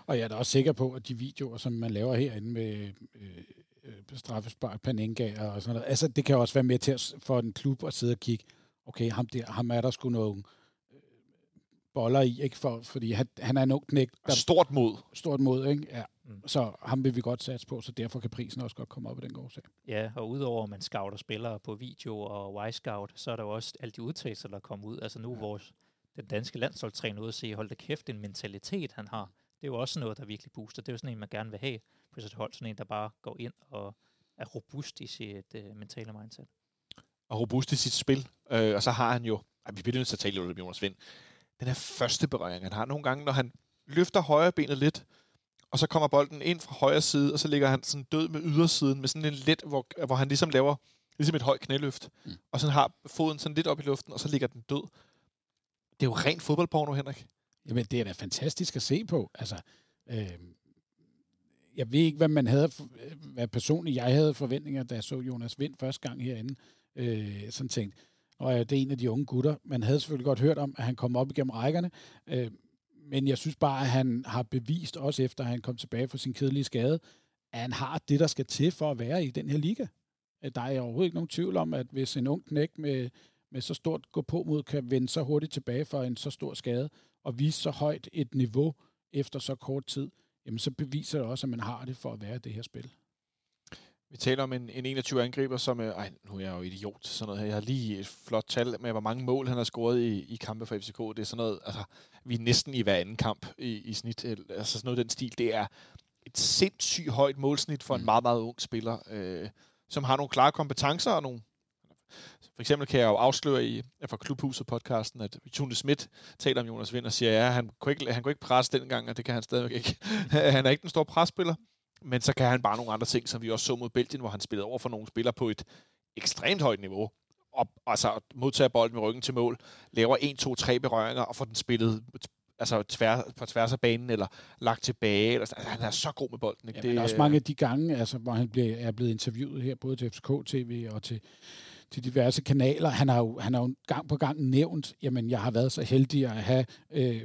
Speaker 3: Og jeg er da også sikker på, at de videoer, som man laver herinde med øh, øh, straffespark, Panenka og sådan noget, altså det kan også være med til at, for en klub at sidde og kigge, okay, ham, der, ham er der sgu nogle øh, boller i, ikke? For, fordi han, han er en ung knægt, der
Speaker 2: Stort mod.
Speaker 3: stort mod, ikke? Ja.
Speaker 4: Mm.
Speaker 3: Så ham vil vi godt satse på, så derfor kan prisen også godt komme op i den gode sag.
Speaker 4: Ja, og udover at man scouter spillere på video og Y-Scout, så er der jo også alle de udtalelser, der kommer ud. Altså nu er vores, den danske landsholdstræner ude at sige, hold da kæft, en mentalitet han har. Det er jo også noget, der virkelig booster. Det er jo sådan en, man gerne vil have på sit hold. Sådan en, der bare går ind og er robust i sit uh, mentale mindset.
Speaker 2: Og robust i sit spil. Øh, og så har han jo, ej, vi bliver nødt til at tale lidt om Jonas Vind, den her første berøring, han har nogle gange, når han løfter højre benet lidt, og så kommer bolden ind fra højre side, og så ligger han sådan død med ydersiden, med sådan en let, hvor, hvor han ligesom laver ligesom et højt knæløft, mm. og sådan har foden sådan lidt op i luften, og så ligger den død. Det er jo rent fodboldporno, Henrik.
Speaker 3: Jamen, det er da fantastisk at se på. Altså, øh, jeg ved ikke, hvad man havde, øh, hvad personligt jeg havde forventninger, da jeg så Jonas Vind første gang herinde. Øh, sådan tænkt, og det er en af de unge gutter. Man havde selvfølgelig godt hørt om, at han kom op igennem rækkerne. Øh, men jeg synes bare, at han har bevist, også efter at han kom tilbage fra sin kedelige skade, at han har det, der skal til for at være i den her liga. Øh, der er overhovedet ikke nogen tvivl om, at hvis en ung knæk med, med så stort gå på mod kan vende så hurtigt tilbage for en så stor skade, og vise så højt et niveau efter så kort tid, jamen så beviser det også, at man har det for at være i det her spil.
Speaker 2: Vi taler om en, en 21 angriber, som... Øh, ej, nu er jeg jo idiot til sådan noget her. Jeg har lige et flot tal med, hvor mange mål han har scoret i, i kampe for FCK. Det er sådan noget... Altså, vi er næsten i hver anden kamp i, i snit. Altså sådan noget den stil. Det er et sindssygt højt målsnit for mm. en meget, meget ung spiller, øh, som har nogle klare kompetencer og nogle for eksempel kan jeg jo afsløre i fra Klubhuset podcasten, at Tune Schmidt taler om Jonas Vind og siger, ja, han kunne ikke, han kunne ikke presse dengang, og det kan han stadigvæk ikke. han er ikke den store presspiller, men så kan han bare nogle andre ting, som vi også så mod Belgien, hvor han spillede over for nogle spillere på et ekstremt højt niveau. Og altså modtager bolden med ryggen til mål, laver 1, 2, 3 berøringer og får den spillet altså tvær, på tværs af banen, eller lagt tilbage. Eller, altså, han er så god med bolden. Ikke?
Speaker 3: Ja,
Speaker 2: det,
Speaker 3: er også mange af de gange, altså, hvor han bliver, er blevet interviewet her, både til FCK TV og til til diverse kanaler. Han har jo, han har jo gang på gang nævnt, jamen jeg har været så heldig at have øh,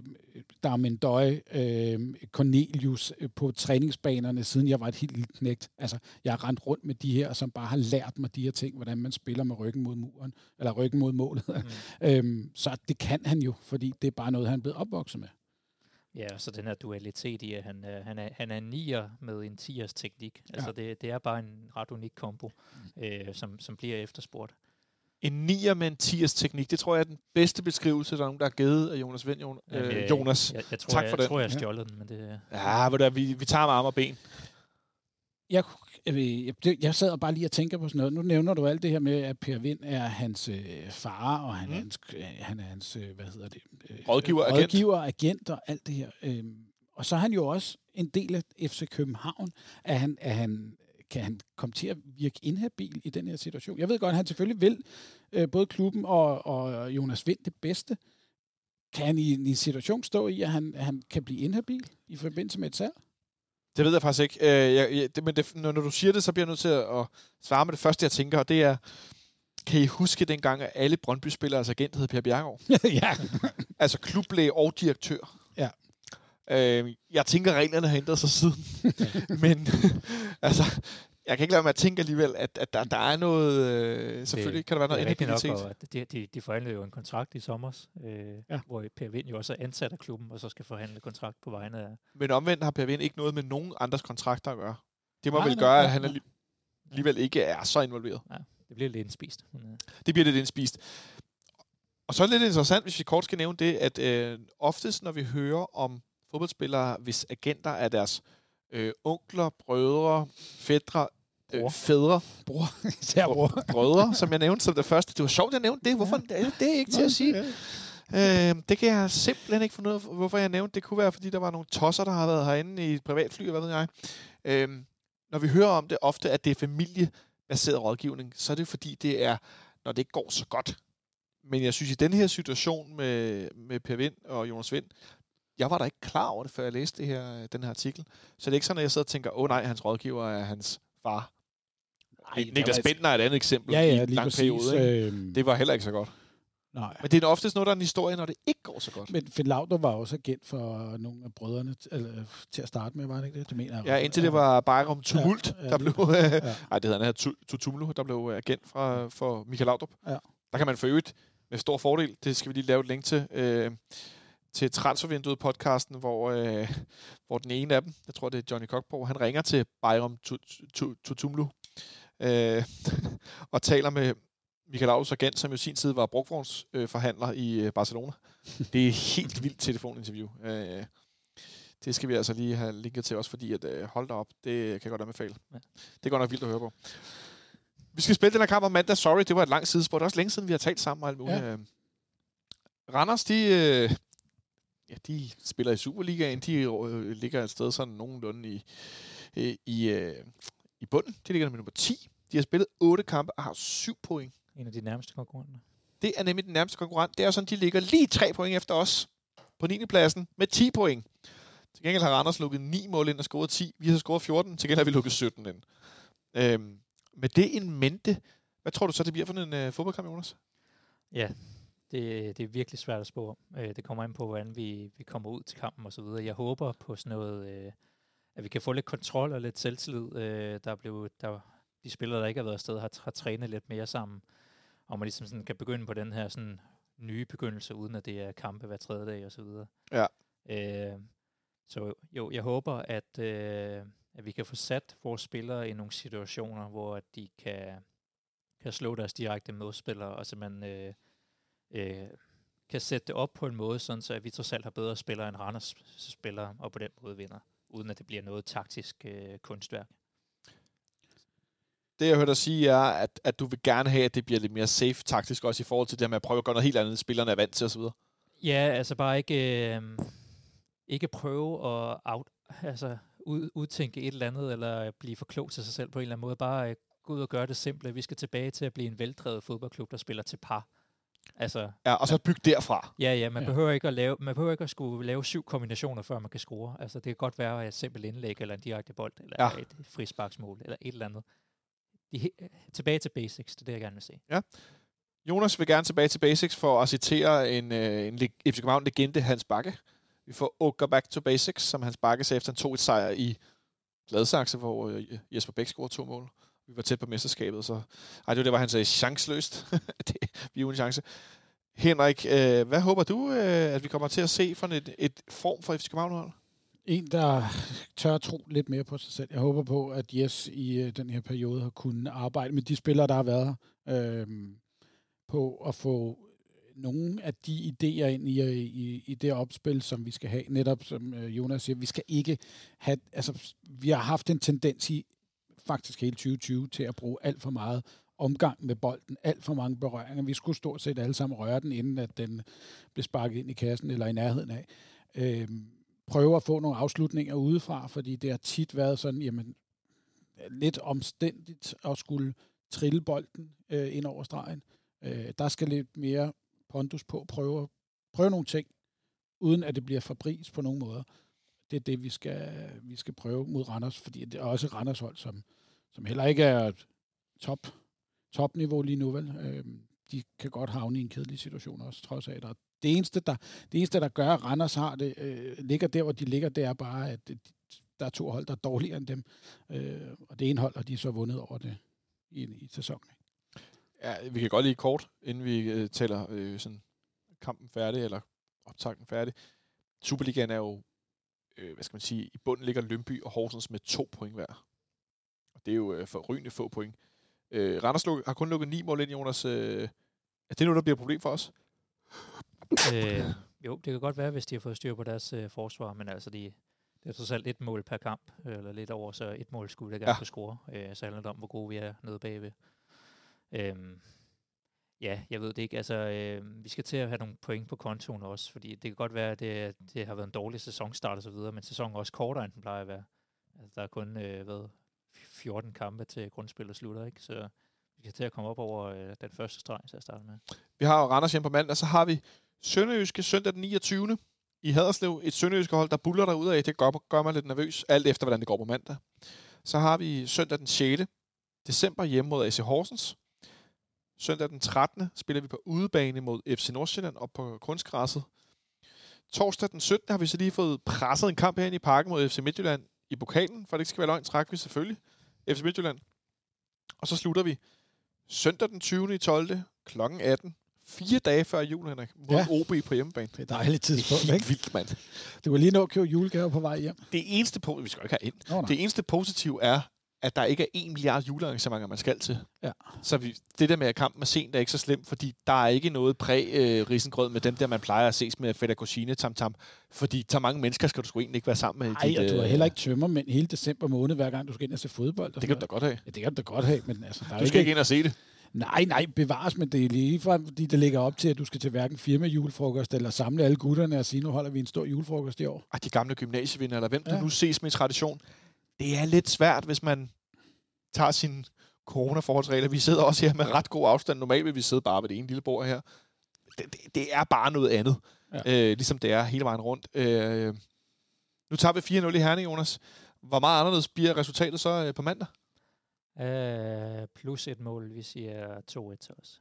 Speaker 3: Darmen Døj, øh, Cornelius øh, på træningsbanerne, siden jeg var et helt lille knægt. Altså, jeg har rendt rundt med de her, som bare har lært mig de her ting, hvordan man spiller med ryggen mod muren, eller ryggen mod målet. Mm. øhm, så det kan han jo, fordi det er bare noget, han er blevet opvokset med.
Speaker 4: Ja, så den her dualitet i, at han, øh, han, er, han er nier med en tiers teknik. Ja. Altså det, det er bare en ret unik kombo, øh, som, som bliver efterspurgt.
Speaker 2: En nier med en tiers teknik, det tror jeg er den bedste beskrivelse, der er nogen, der har givet af Jonas Vind. Jon, øh, Jonas,
Speaker 4: jeg, jeg tror,
Speaker 2: tak
Speaker 4: jeg,
Speaker 2: for
Speaker 4: jeg,
Speaker 2: den.
Speaker 4: tror, jeg har stjålet den, men det...
Speaker 2: Ja, hvor der, vi, vi tager med arm og ben.
Speaker 3: Jeg, jeg, jeg, jeg sad og bare lige og tænker på sådan noget. Nu nævner du alt det her med, at Per Vind er hans øh, far, og han, mm. er hans, øh, han er hans, øh, hvad hedder det?
Speaker 2: Øh, rådgiver, agent.
Speaker 3: rådgiver, agent og alt det her. Øh, og så er han jo også en del af FC København. Er han, er han, kan han komme til at virke inhabil i den her situation? Jeg ved godt, at han selvfølgelig vil øh, både klubben og, og Jonas Vind det bedste. Kan han i, i en situation stå i, at han, han kan blive inhabil i forbindelse med et salg?
Speaker 2: Det ved jeg faktisk ikke. Øh, jeg, jeg, det, men det, når, når du siger det, så bliver jeg nødt til at, at svare med det første, jeg tænker, og det er, kan I huske dengang, at alle Brøndby-spilleres agent hed Per Bjergaard?
Speaker 3: ja.
Speaker 2: altså klublæge og direktør.
Speaker 3: Ja.
Speaker 2: Øh, jeg tænker, at reglerne har ændret sig siden. Men altså, jeg kan ikke lade mig at tænke alligevel, at, at der, der er noget... Øh, selvfølgelig det, kan der være noget inhabilitet.
Speaker 4: Nok, de, de, de forhandlede jo en kontrakt i sommer, øh, ja. hvor Per Vind jo også er ansat af klubben, og så skal forhandle kontrakt på vegne af...
Speaker 2: Men omvendt har Per Vind ikke noget med nogen andres kontrakter at gøre. Det må nej, vel nej, gøre, nej, at han nej. alligevel ikke er så involveret.
Speaker 4: Ja, det bliver lidt indspist. Øh.
Speaker 2: Det bliver lidt indspist. Og så er det lidt interessant, hvis vi kort skal nævne det, at øh, oftest, når vi hører om fodboldspillere, hvis agenter er deres øh, onkler, brødre, fædre, øh, fædre,
Speaker 3: bror, især bror.
Speaker 2: brødre, som jeg nævnte som det første. Det var sjovt, jeg nævnte det. Hvorfor? Ja. Det er ikke til at sige. Øh, det kan jeg simpelthen ikke finde ud af, hvorfor jeg nævnte. Det kunne være, fordi der var nogle tosser, der har været herinde i et privatfly, hvad ved jeg. Øh, når vi hører om det ofte, at det er familiebaseret rådgivning, så er det fordi, det er, når det ikke går så godt. Men jeg synes, i den her situation med, med Per Vind og Jonas Vind, jeg var da ikke klar over det, før jeg læste det her, den her artikel. Så det er ikke sådan, at jeg sidder og tænker, åh oh, nej, hans rådgiver er hans far. Nej, Niklas Bentner er et andet eksempel
Speaker 3: ja, ja,
Speaker 2: i en lang præcis, periode. Øh... Det var heller ikke så godt.
Speaker 3: Nej.
Speaker 2: Men det er oftest noget, der er en historie, når det ikke går så godt.
Speaker 3: Men Finn Lauter var også agent for nogle af brødrene eller, til at starte med, var det ikke det? det mener jeg.
Speaker 2: Ja, indtil det var Bayram Tumult, ja, ja, der blev... Øh, ja. Ej, det hedder han her, Tutumlu, der blev agent fra, for Michael Laudrup. Ja. Der kan man for øvrigt med stor fordel, det skal vi lige lave et link til, øh, til transfervinduet podcasten, hvor, øh, hvor den ene af dem, jeg tror det er Johnny Cockborg, han ringer til Bayram Tutumlu øh, og taler med Michael Aarhus agent, som jo sin tid var brugvognsforhandler øh, i øh, Barcelona. Det er helt vildt telefoninterview. Øh, Det skal vi altså lige have linket til os, fordi at, øh, hold da op, det kan jeg godt anbefale.
Speaker 4: Ja.
Speaker 2: Det er godt nok vildt at høre på. Vi skal spille den her kamp om mandag. Sorry, det var et langt sidespor. Det er også længe siden, vi har talt sammen og alt muligt.
Speaker 3: Ja.
Speaker 2: Ja. Randers, de, øh, ja, de spiller i Superligaen. De øh, ligger et sted sådan nogenlunde i, øh, i, øh, i bunden. De ligger med nummer 10. De har spillet 8 kampe og har 7 point.
Speaker 4: En af de nærmeste konkurrenter.
Speaker 2: Det er nemlig den nærmeste konkurrent. Det er sådan, de ligger lige 3 point efter os på 9. pladsen med 10 point. Til gengæld har Randers lukket 9 mål ind og scoret 10. Vi har scoret 14. Til gengæld har vi lukket 17 ind. Øhm, med det en mente, hvad tror du så, det bliver for en øh, fodboldkamp, Jonas?
Speaker 4: Ja, det, det er virkelig svært at spå om. Øh, Det kommer an på, hvordan vi, vi kommer ud til kampen og så videre. Jeg håber på sådan noget, øh, at vi kan få lidt kontrol og lidt selvtillid. Øh, Der er blevet, der, de spillere, der ikke har været afsted, har, har trænet lidt mere sammen. Og man ligesom sådan kan begynde på den her sådan nye begyndelse, uden at det er kampe hver tredje dag og så videre.
Speaker 2: Ja.
Speaker 4: Øh, så jo, jeg håber, at, øh, at vi kan få sat vores spillere i nogle situationer, hvor at de kan, kan slå deres direkte modspillere, og simpelthen øh, øh, kan sætte det op på en måde, sådan så at vi trods alt har bedre spillere end Randers spillere, og på den måde vinder, uden at det bliver noget taktisk øh, kunstværk.
Speaker 2: Det, jeg hørte dig sige, er, at, at du vil gerne have, at det bliver lidt mere safe taktisk, også i forhold til det her med at prøve at gøre noget helt andet, end spillerne er vant til osv.
Speaker 4: Ja, altså bare ikke, øh, ikke prøve at out, altså ud, udtænke et eller andet, eller blive for klog til sig selv på en eller anden måde. Bare øh, gå ud og gøre det simple. Vi skal tilbage til at blive en veldrevet fodboldklub, der spiller til par. Altså,
Speaker 2: Ja, og så bygge derfra.
Speaker 4: ja, ja, man
Speaker 3: Ja.
Speaker 4: ja. behøver ikke at lave, man behøver ikke at skulle lave syv kombinationer, før man kan score. Altså, det kan godt være et simpelt indlæg, eller en direkte bold, eller
Speaker 2: Ja.
Speaker 4: ja. et frisparksmål, eller et eller andet. De, tilbage til basics, det er det, jeg gerne vil se.
Speaker 2: Jonas vil gerne tilbage til basics for at citere en, øh, en FC København legende, Hans Bakke. Vi får go back to basics, som Hans Bakke sagde efter en 2-1 sejr i Gladsaxe, hvor øh, Jesper Bæk scorede to mål. Vi var tæt på mesterskabet, så... Ej, det var det, var han sagde, chanceløst. det, vi er uden chance. Henrik, øh, hvad håber du, øh, at vi kommer til at se for et, et form for FC København-hold?
Speaker 3: En, der tør tro lidt mere på sig selv. Jeg håber på, at Jes i øh, den her periode har kunnet arbejde med de spillere, der har været her, øh, på at få nogle af de idéer ind i, øh, i, i det opspil, som vi skal have. Netop som øh, Jonas siger, vi skal ikke have... Altså, vi har haft en tendens i faktisk hele 2020 til at bruge alt for meget omgang med bolden, alt for mange berøringer. Vi skulle stort set alle sammen røre den, inden at den blev sparket ind i kassen eller i nærheden af. Øhm, prøve at få nogle afslutninger udefra, fordi det har tit været sådan, jamen, lidt omstændigt at skulle trille bolden øh, ind over stregen. Øh, der skal lidt mere pondus på, prøve, prøve nogle ting, uden at det bliver for pris på nogen måder. Det er det, vi skal, vi skal prøve mod Randers, fordi det er også Randers hold, som, som heller ikke er top, topniveau lige nu, vel? Øh, de kan godt havne i en kedelig situation også, trods af, at der er det eneste, der, det eneste, der gør, at Randers har det, øh, ligger der, hvor de ligger, det er bare, at øh, der er to hold, der er dårligere end dem. Øh, og det ene hold har de så vundet over det i, i sæsonen.
Speaker 2: Ja, vi kan godt lige kort, inden vi øh, taler øh, sådan kampen færdig, eller optakten færdig. Superligaen er jo, øh, hvad skal man sige, i bunden ligger Lønby og Horsens med to point hver. Og det er jo øh, forrygende få point. Øh, Randers luk, har kun lukket ni mål ind, Jonas. Øh, er det noget, der bliver et problem for os?
Speaker 4: øh, jo, det kan godt være, hvis de har fået styr på deres øh, forsvar, men altså, de, det er trods alt et mål per kamp, øh, eller lidt over, så et mål skulle da gerne
Speaker 2: Ja.
Speaker 4: kunne score. Øh, så handler det om, hvor gode vi er nede bagved. Øhm, ja, jeg ved det ikke. Altså, øh, vi skal til at have nogle point på kontoen også, fordi det kan godt være, at det, det har været en dårlig sæsonstart og så videre, men sæsonen er også kortere, end den plejer at være. Altså, der er kun øh, hvad, 14 kampe til grundspillet slutter, ikke? Så vi skal til at komme op over øh, den første streg til at starte med.
Speaker 2: Vi har jo Randers hjem på mandag, så har vi Sønderjyske søndag den 29. i Haderslev. Et Sønderjyske hold, der buller derud af. Det gør, gør mig lidt nervøs, alt efter hvordan det går på mandag. Så har vi søndag den 6. december hjemme mod AC Horsens. Søndag den 13. spiller vi på udebane mod FC Nordsjælland op på kunstgræsset. Torsdag den 17. har vi så lige fået presset en kamp herinde i parken mod FC Midtjylland i pokalen, for det ikke skal være løgn, trækker vi selvfølgelig FC Midtjylland. Og så slutter vi søndag den 20. i 12. kl. 18. Fire dage før jul, Henrik, mod
Speaker 3: Ja.
Speaker 2: OB på hjemmebane.
Speaker 3: Det er et dejligt tidspunkt,
Speaker 2: Helt
Speaker 3: ikke?
Speaker 2: vildt, mand.
Speaker 3: Du var lige nå at købe julegaver på vej hjem.
Speaker 2: Det eneste, po- vi skal ikke have ind.
Speaker 3: Nå, nej.
Speaker 2: Det eneste positive er, at der ikke er 1 milliard julearrangementer, man skal til.
Speaker 3: Ja.
Speaker 2: Så vi, det der med kampen med sent er ikke så slemt, fordi der er ikke noget præ-risengrød med dem der, man plejer at ses med Fætter Cocine tam tam. Fordi så mange mennesker skal du sgu egentlig ikke være sammen med.
Speaker 3: Nej, og du har
Speaker 2: øh,
Speaker 3: heller ikke tømmer men hele december måned, hver gang du skal ind og se fodbold.
Speaker 2: Det kan du da godt have.
Speaker 3: Ja, det kan du da godt have, men altså, der er
Speaker 2: Du
Speaker 3: jo
Speaker 2: skal ikke ind og se det.
Speaker 3: Nej, nej, bevares, men det er lige frem, fordi det ligger op til, at du skal til hverken firma julefrokost eller samle alle gutterne og sige, nu holder vi en stor julefrokost i år.
Speaker 2: Ej, de gamle gymnasievinder, eller hvem ja. Du nu ses med i tradition. Det er lidt svært, hvis man tager sine corona-forholdsregler. Vi sidder også her med ret god afstand. Normalt vil vi sidde bare ved det ene lille bord her. Det, det, det er bare noget andet, ja. Øh, ligesom det er hele vejen rundt. Øh, nu tager vi 4-0 i Herning, Jonas. Hvor meget anderledes bliver resultatet så øh, på mandag?
Speaker 4: Uh, plus et mål, vi siger 2-1 til os.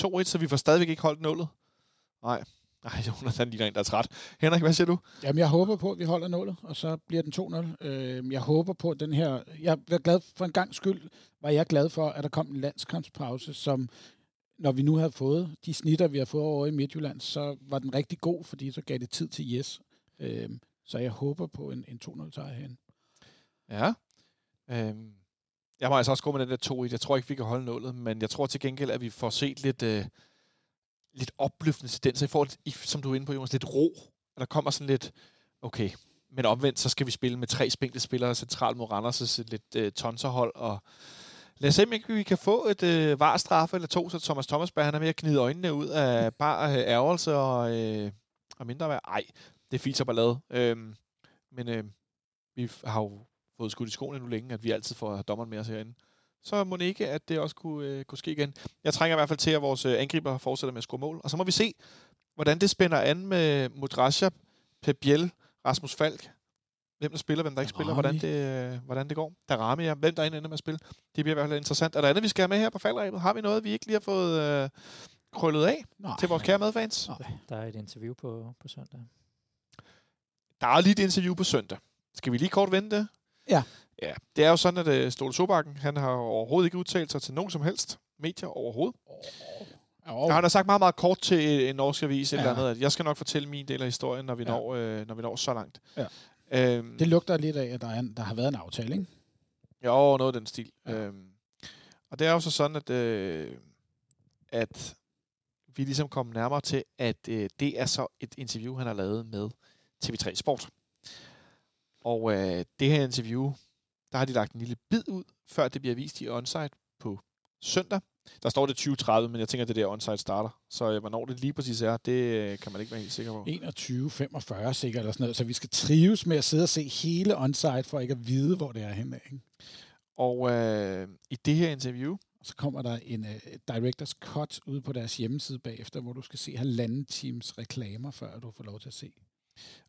Speaker 2: 2-1, så vi får stadigvæk ikke holdt nullet. Nej. Nej, Jonas, han ligner en, der er træt. Henrik, hvad siger du?
Speaker 3: Jamen, jeg håber på, at vi holder nullet, og så bliver den 2-0. Øh, jeg håber på, at den her... Jeg er glad for en gang skyld, var jeg glad for, at der kom en landskampspause, som når vi nu havde fået de snitter, vi har fået over i Midtjylland, så var den rigtig god, fordi så gav det tid til yes. Øh, så jeg håber på en, en 2-0 sejr herinde.
Speaker 2: Ja. Øhm, jeg må altså også gå med den der 2-1. Jeg tror ikke, vi kan holde nullet, men jeg tror til gengæld, at vi får set lidt, øh, lidt opløftende tendenser. I forhold til, som du er inde på, Jonas, lidt ro. Og der kommer sådan lidt, okay, men omvendt, så skal vi spille med tre spinkle spillere centralt mod Randers, så lidt øh, tonserhold, og lad os se, om vi kan få et øh, varstraffe eller to, så Thomas Thomasberg, han er ved at gnide øjnene ud af bare øh, ærgelse og, øh, og mindre værd. Ej, det er fint så ballade. Øhm, men øh, vi har jo fået skudt i skoene nu længe, at vi altid får dommeren med os herinde. Så må det ikke, at det også kunne, øh, kunne ske igen. Jeg trænger i hvert fald til, at vores øh, angriber fortsætter med at score mål. Og så må vi se, hvordan det spænder an med Mudrasja, Pep Biel, Rasmus Falk. Hvem der spiller, hvem der ikke spiller, hvordan
Speaker 3: Darami.
Speaker 2: det, øh, hvordan det går. Darami, ja. Hvem der ender med at spille. Det bliver i hvert fald interessant. Er der andet, vi skal have med her på faldrebet? Har vi noget, vi ikke lige har fået øh, krøllet af
Speaker 3: Nej.
Speaker 2: til vores kære medfans?
Speaker 3: Nej.
Speaker 4: Der er et interview på, på søndag.
Speaker 2: Der er lige et interview på søndag. Skal vi lige kort vente det?
Speaker 3: Ja.
Speaker 2: Ja, det er jo sådan, at uh, Ståle Sobakken, han har overhovedet ikke udtalt sig til nogen som helst medier overhovedet.
Speaker 3: Oh.
Speaker 2: Oh. Han har sagt meget, meget kort til en norsk avis,
Speaker 3: Ja.
Speaker 2: eller andet, at jeg skal nok fortælle min del af historien, når vi,
Speaker 3: Ja.
Speaker 2: når, øh, når vi når så langt.
Speaker 3: Ja.
Speaker 2: Øhm,
Speaker 3: Det lugter lidt af, at der, er en, der har været en aftale, ikke?
Speaker 2: Jo, noget af den stil.
Speaker 3: Ja.
Speaker 2: Øhm, og det er jo så sådan, at, øh, at vi ligesom kom nærmere til, at øh, det er så et interview, han har lavet med TV3 Sport. Og øh, det her interview, der har de lagt en lille bid ud, før det bliver vist i onsite på søndag. Der står det 2030, men jeg tænker, at det der onsite starter. Så øh, hvornår det lige præcis er, det øh, kan man ikke være helt sikker på.
Speaker 3: 21.45 sikkert, eller sådan noget. Så vi skal trives med at sidde og se hele onsite, for ikke at vide, hvor det er henne. Ikke?
Speaker 2: Og øh, i det her interview,
Speaker 3: så kommer der en uh, director's cut ude på deres hjemmeside bagefter, hvor du skal se halvanden times reklamer, før du får lov til at se.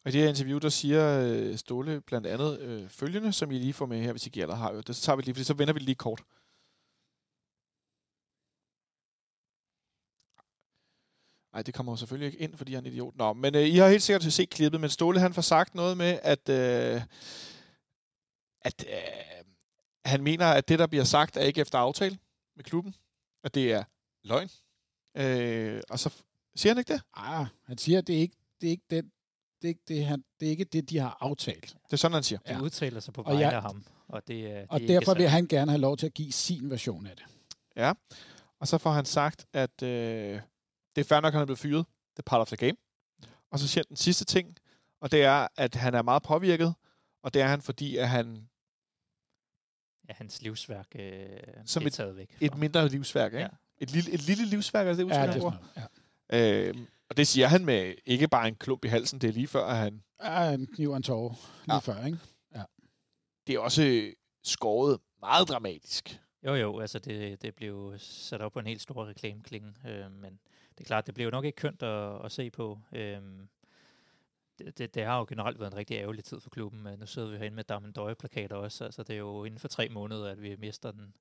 Speaker 2: Og i det her interview, der siger øh, Ståle blandt andet øh, følgende, som I lige får med her, hvis I ikke allerede har hørt det. Så tager vi lige, fordi så vender vi det lige kort. Nej, det kommer jo selvfølgelig ikke ind, fordi han er en idiot. Nå, men øh, I har helt sikkert set klippet, men Ståle han får sagt noget med, at, øh, at øh, han mener, at det, der bliver sagt, er ikke efter aftale med klubben. At det er løgn. Øh, og så siger han ikke det?
Speaker 3: Ah, han siger, at det er ikke det, er ikke den, det, er ikke det, han, det er ikke det, de har aftalt.
Speaker 2: Det er sådan, han siger.
Speaker 4: De
Speaker 3: Ja.
Speaker 4: udtaler sig på vegne
Speaker 3: jeg-
Speaker 4: af ham, og det, er- det
Speaker 3: Og
Speaker 4: er
Speaker 3: derfor vil han gerne have lov til at give sin version af det.
Speaker 2: Ja. Og så får han sagt, at øh, det er fair nok, at han er blevet fyret. Det er part of the game. Og så siger han den sidste ting, og det er, at han er meget påvirket, og det er han, fordi at han
Speaker 4: Ja, hans livsværk øh,
Speaker 2: Som
Speaker 4: er
Speaker 2: et-
Speaker 4: taget væk.
Speaker 2: et
Speaker 4: fra.
Speaker 2: mindre livsværk, ikke?
Speaker 4: Ja.
Speaker 2: Et, lille, et lille livsværk, er det, det
Speaker 3: Ja, det er sådan, ja.
Speaker 2: Øh, og det siger han med ikke bare en klump i halsen, det er lige før, at han...
Speaker 3: Ja, en kniv og en tårer lige
Speaker 2: Ja.
Speaker 3: ja. før, ikke?
Speaker 2: Det er også skåret meget dramatisk.
Speaker 4: Jo, jo, altså det, det blev sat op på en helt stor reklameklinge, øh, men det er klart, det blev nok ikke kønt at, at se på. Øh, det, det, det har jo generelt været en rigtig ærgerlig tid for klubben. Nu sidder vi herinde med Damendøje-plakater også, altså det er jo inden for tre måneder, at vi mister den,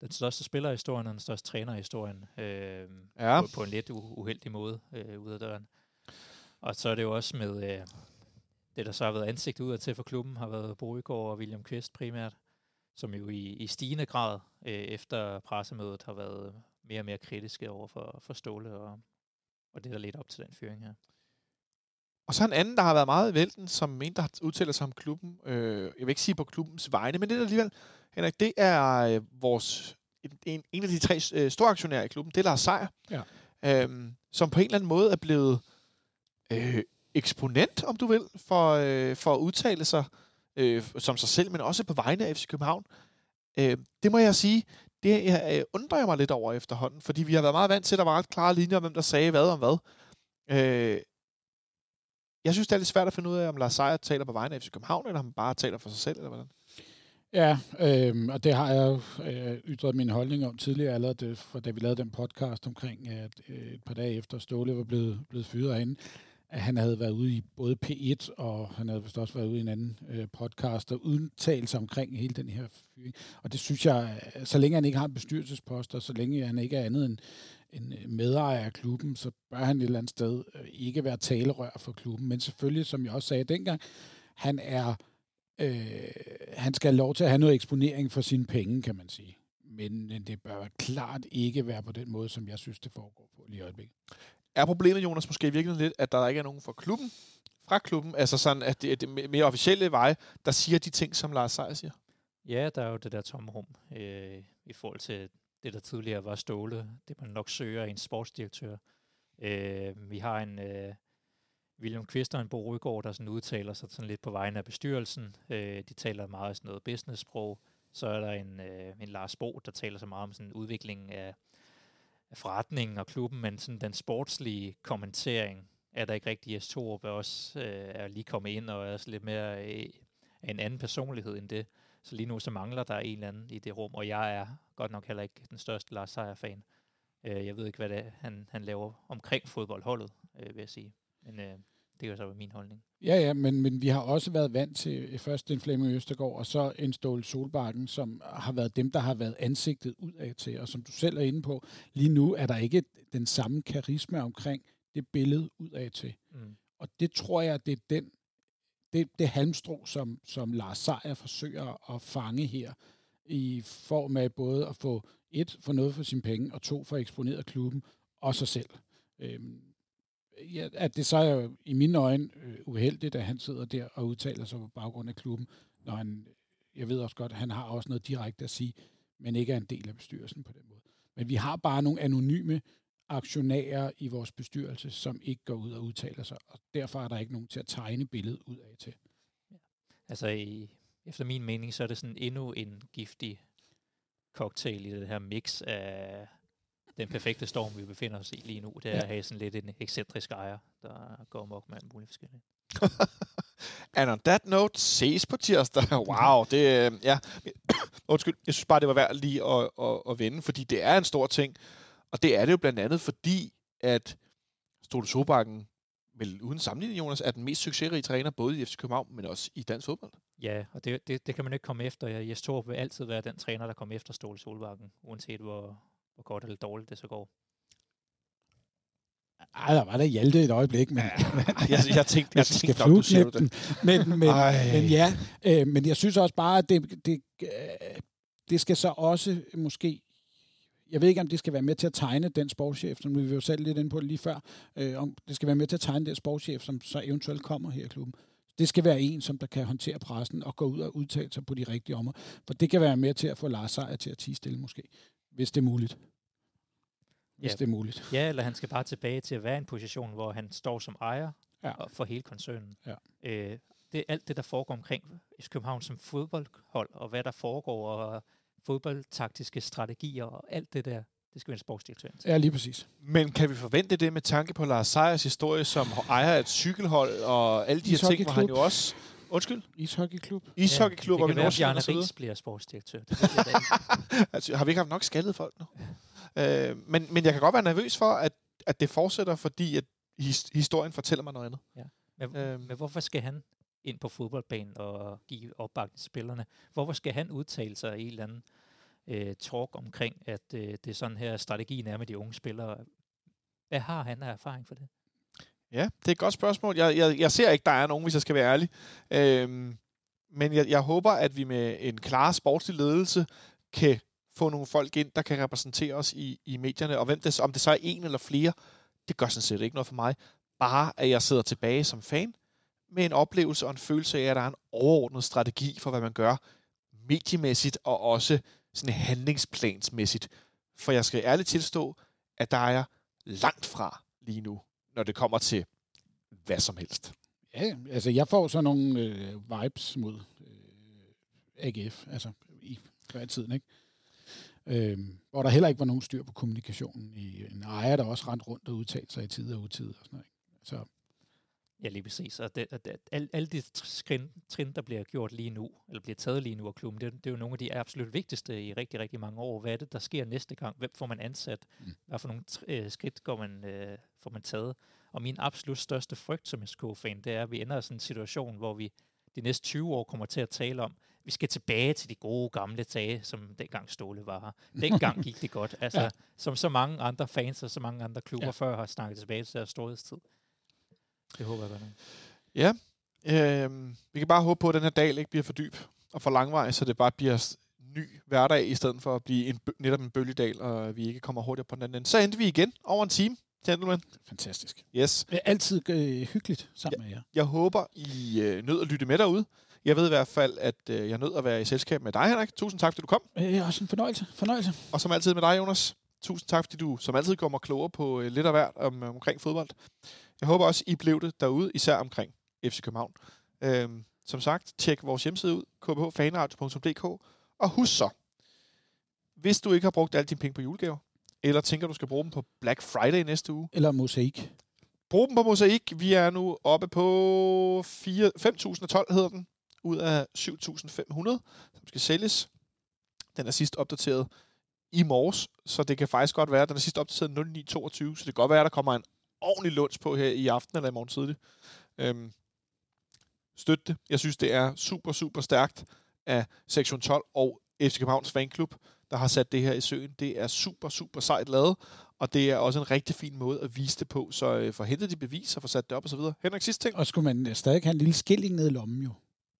Speaker 4: den største spiller i historien og den største træner i historien øh,
Speaker 2: Ja.
Speaker 4: på, på en lidt uheldig måde øh, ud af døren. Og så er det jo også med øh, det, der så har været ansigt udad til for klubben, har været Boegård og William Kvist primært, som jo i, i stigende grad øh, efter pressemødet har været mere og mere kritiske over for, for Ståle og, og det, der ledte op til den fyring her.
Speaker 2: Og så en anden, der har været meget i vælten, som en, der har udtalt sig om klubben. Øh, jeg vil ikke sige på klubbens vegne, men det er alligevel, Henrik, det er øh, vores, en, en af de tre øh, store aktionærer i klubben, det er Lars Seier,
Speaker 3: Ja.
Speaker 2: øh, som på en eller anden måde er blevet øh, eksponent, om du vil, for, øh, for at udtale sig øh, som sig selv, men også på vegne af FC København. Øh, det må jeg sige, det øh, undrer jeg mig lidt over efterhånden, fordi vi har været meget vant til, at der var ret klare linjer om, hvem der sagde hvad om hvad. Øh, jeg synes, det er lidt svært at finde ud af, om Lars Seier taler på vegne af FC København, eller om han bare taler for sig selv, eller hvordan.
Speaker 3: Ja, øh, og det har jeg øh, ytret min holdning om tidligere, allerede for da vi lavede den podcast omkring, at øh, et par dage efter Ståle var blevet, blevet fyret herinde, at han havde været ude i både P1, og han havde vist også været ude i en anden øh, podcast, og udtalt sig omkring hele den her fyring. Og det synes jeg, så længe han ikke har en bestyrelsespost, og så længe han ikke er andet end en øh, medejer af klubben, så bør han et eller andet sted øh, ikke være talerør for klubben. Men selvfølgelig, som jeg også sagde dengang, han er øh, han skal have lov til at have noget eksponering for sine penge, kan man sige. Men det bør klart ikke være på den måde, som jeg synes, det foregår på lige i øjeblikket.
Speaker 2: Er problemet, Jonas, måske virkelig lidt, at der ikke er nogen fra klubben, fra klubben, altså sådan, at det er det mere officielle veje, der siger de ting, som Lars Seier siger?
Speaker 4: Ja, der er jo det der tomrum øh, i forhold til det, der tidligere var Ståle. Det man nok søger en sportsdirektør. Øh, vi har en øh, William Kvist og en Bo Røgaard, der sådan udtaler sig sådan lidt på vegne af bestyrelsen. Øh, de taler meget sådan noget business-sprog. Så er der en, øh, en Lars Bo, der taler så meget om sådan udviklingen af forretningen og klubben, men sådan den sportslige kommentering er der ikke rigtig. Jes Torup er også øh, er lige kommet ind og er også lidt mere øh, en anden personlighed end det. Så lige nu så mangler der en eller anden i det rum, og jeg er godt nok heller ikke den største Lars Seier-fan. Øh, jeg ved ikke, hvad det er, han, han laver omkring fodboldholdet, øh, vil jeg sige. Men øh, det er jo så min holdning.
Speaker 3: Ja, ja, men, men vi har også været vant til først en Flemming Østergaard, og så en Ståle Solbakken, som har været dem, der har været ansigtet ud af til. Og som du selv er inde på, lige nu er der ikke den samme karisma omkring det billede ud af til. Mm. Og det tror jeg, det er den det, det halmstrå, som, som Lars Seier forsøger at fange her, i form af både at få et, for noget for sine penge, og to, for at eksponere klubben, og sig selv. Øhm, ja, at det så er i mine øjne øh, uheldigt, at han sidder der og udtaler sig på baggrund af klubben, når han, jeg ved også godt, han har også noget direkte at sige, men ikke er en del af bestyrelsen på den måde. Men vi har bare nogle anonyme aktionærer i vores bestyrelse, som ikke går ud og udtaler sig, og derfor er der ikke nogen til at tegne billedet ud af til.
Speaker 4: Ja. Altså, i, efter min mening, så er det sådan endnu en giftig cocktail i det her mix af den perfekte storm, vi befinder os i lige nu. Det er ja. at have sådan lidt en ekscentrisk ejer, der går mok med alt muligt forskelligt.
Speaker 2: And on that note, ses på tirsdag. Wow, det, øh, ja. Undskyld, jeg synes bare, det var værd lige at, at, at vende, fordi det er en stor ting. Og det er det jo blandt andet, fordi at Stole Sobakken, vel uden sammenligning, Jonas, er den mest succesrige træner, både i FC København, men også i dansk fodbold.
Speaker 4: Ja, og det, det, det kan man ikke komme efter. Jes Torp vil altid være den træner, der kommer efter Ståle Solbakken, uanset hvor, hvor godt eller dårligt det så går.
Speaker 3: Ej, der var der Hjalte et øjeblik, men...
Speaker 2: jeg, jeg tænkte, jeg
Speaker 3: skal nok, du siger det. Men, men, men ja, øh, men jeg synes også bare, at det, det, øh, det skal så også måske jeg ved ikke, om det skal være med til at tegne den sportschef, som vi jo selv lidt inde på lige før, øh, om det skal være med til at tegne den sportschef, som så eventuelt kommer her i klubben. Det skal være en, som der kan håndtere pressen og gå ud og udtale sig på de rigtige områder. For det kan være med til at få Lars Seier til at tige stille måske, hvis det er muligt. Hvis
Speaker 4: ja.
Speaker 3: det er muligt.
Speaker 4: Ja, eller han skal bare tilbage til at være i en position, hvor han står som ejer
Speaker 3: ja.
Speaker 4: for hele koncernen.
Speaker 3: Ja.
Speaker 4: Øh, det er alt det, der foregår omkring København som fodboldhold, og hvad der foregår, og fodboldtaktiske strategier og alt det der. Det skal være en sportsdirektør.
Speaker 3: Ja, lige præcis.
Speaker 2: Men kan vi forvente det med tanke på Lars Seiers historie som ejer et cykelhold og alle de her ting, hvor han jo også... Undskyld?
Speaker 3: Ishockeyklub.
Speaker 2: Ishockeyklub,
Speaker 4: ja,
Speaker 2: det
Speaker 4: kan være, at Bjarne Ries bliver sportsdirektør. Det
Speaker 2: altså, har vi ikke haft nok skaldede folk nu? Ja. Øh, men, men jeg kan godt være nervøs for, at, at det fortsætter, fordi at his, historien fortæller mig noget andet.
Speaker 4: Ja. Men, øh, men hvorfor skal han ind på fodboldbanen og give opbakning til spillerne. Hvorfor skal han udtale sig i en eller anden øh, talk omkring, at øh, det er sådan her strategien er med de unge spillere? Hvad har han af erfaring for det?
Speaker 2: Ja, det er et godt spørgsmål. Jeg, jeg, jeg ser ikke, der er nogen, hvis jeg skal være ærlig. Øhm, men jeg, jeg håber, at vi med en klar sportslig ledelse kan få nogle folk ind, der kan repræsentere os i, i medierne. Og hvem det, om det så er en eller flere, det gør sådan set ikke noget for mig. bare, at jeg sidder tilbage som fan med en oplevelse og en følelse af, at der er en overordnet strategi for, hvad man gør mediemæssigt og også sådan handlingsplansmæssigt. For jeg skal ærligt tilstå, at der er jeg langt fra lige nu, når det kommer til hvad som helst.
Speaker 3: Ja, altså jeg får sådan nogle øh, vibes mod øh, AGF, altså i før tiden, ikke? Øh, hvor der heller ikke var nogen styr på kommunikationen. I en ejer, der også rent rundt og udtalte sig i tid og utid og sådan noget. Ikke? Så
Speaker 4: Ja, lige præcis. Og det, og det, alle, alle de trin, trin, der bliver gjort lige nu, eller bliver taget lige nu af klubben, det, det er jo nogle af de absolut vigtigste i rigtig, rigtig mange år. Hvad er det, der sker næste gang? Hvem får man ansat? Mm. Hvad for nogle øh, skridt går man, øh, får man taget? Og min absolut største frygt som SK-fan, det er, at vi ender i sådan en situation, hvor vi de næste 20 år kommer til at tale om, vi skal tilbage til de gode gamle dage, som dengang Ståle var her. Dengang gik det godt. Altså, ja. som så mange andre fans og så mange andre klubber ja. før har snakket tilbage til deres storhedstid. Det håber jeg godt nok.
Speaker 2: Ja, øh, vi kan bare håbe på, at den her dal ikke bliver for dyb og for langvej, så det bare bliver ny hverdag, i stedet for at blive en, netop en bølgedal, og vi ikke kommer hurtigere på den anden ende. Så endte vi igen over en time, gentlemen.
Speaker 3: Fantastisk.
Speaker 2: Yes.
Speaker 3: Det er altid øh, hyggeligt sammen
Speaker 2: ja,
Speaker 3: med jer.
Speaker 2: Jeg håber, I øh, nød at lytte med derude. Jeg ved i hvert fald, at øh, jeg nød at være i selskab med dig, Henrik. Tusind tak, fordi du kom.
Speaker 3: Øh, også en fornøjelse. fornøjelse.
Speaker 2: Og som altid med dig, Jonas. Tusind tak, fordi du som altid mig klogere på øh, lidt af hvert om, øh, omkring fodbold. Jeg håber også, I blev det derude, især omkring FC København. Øhm, som sagt, tjek vores hjemmeside ud, kbhfanradio.dk, og husk så, hvis du ikke har brugt alle dine penge på julegaver, eller tænker, du skal bruge dem på Black Friday næste uge.
Speaker 3: Eller mosaik.
Speaker 2: Brug dem på mosaik. Vi er nu oppe på 5.012, hedder den, ud af 7.500, som skal sælges. Den er sidst opdateret i morges, så det kan faktisk godt være, at den er sidst opdateret 0922, så det kan godt være, at der kommer en ordentlig lunds på her i aften eller i morgen tidlig. Øhm, støt det. Jeg synes, det er super, super stærkt af Sektion 12 og FC Københavns Fanklub, der har sat det her i søen. Det er super, super sejt lavet, og det er også en rigtig fin måde at vise det på. Så øh, for de beviser, for sat det op og så videre. Henrik, sidste ting?
Speaker 3: Og skulle man øh, stadig have en lille skilling ned i lommen jo,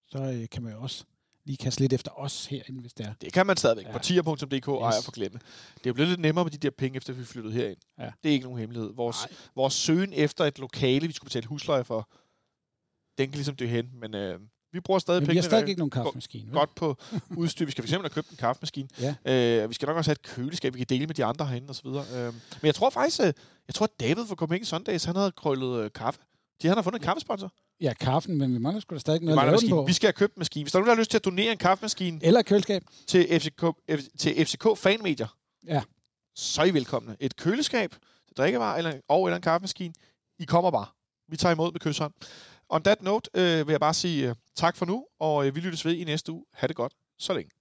Speaker 3: så øh, kan man jo også lige kaste lidt efter os herinde, hvis det er.
Speaker 2: Det kan man stadigvæk. Ja. På tier.dk yes. ejer for glemme. Det er blevet lidt nemmere med de der penge, efter vi flyttede herind. Ja. Det er ikke nogen hemmelighed. Vores, vores søgen efter et lokale, vi skulle betale husleje for, den kan ligesom dø hen. Men øh, vi bruger stadig penge.
Speaker 3: Vi har stadig ikke nogen kaffemaskine.
Speaker 2: Godt på udstyr. Vi skal fx have købt en kaffemaskine. Ja. Øh, vi skal nok også have et køleskab, vi kan dele med de andre herinde osv. Øh, men jeg tror faktisk, øh, jeg tror, at David fra Copenhagen Sundays, han havde krøllet øh, kaffe. De han har fundet en kaffesponsor.
Speaker 3: Ja, kaffen, men vi mangler sgu da stadig noget at lave den på.
Speaker 2: Vi skal have købt en maskine. Hvis der er nogen, der har lyst til at donere en kaffemaskine...
Speaker 3: Eller køleskab.
Speaker 2: Til FCK, til FCK fanmedier.
Speaker 3: Ja.
Speaker 2: Så er I velkomne. Et køleskab til drikkevarer eller, og eller en kaffemaskine. I kommer bare. Vi tager imod med kysshånd. On that note øh, vil jeg bare sige øh, tak for nu, og øh, vi lyttes ved i næste uge. Ha' det godt. Så længe.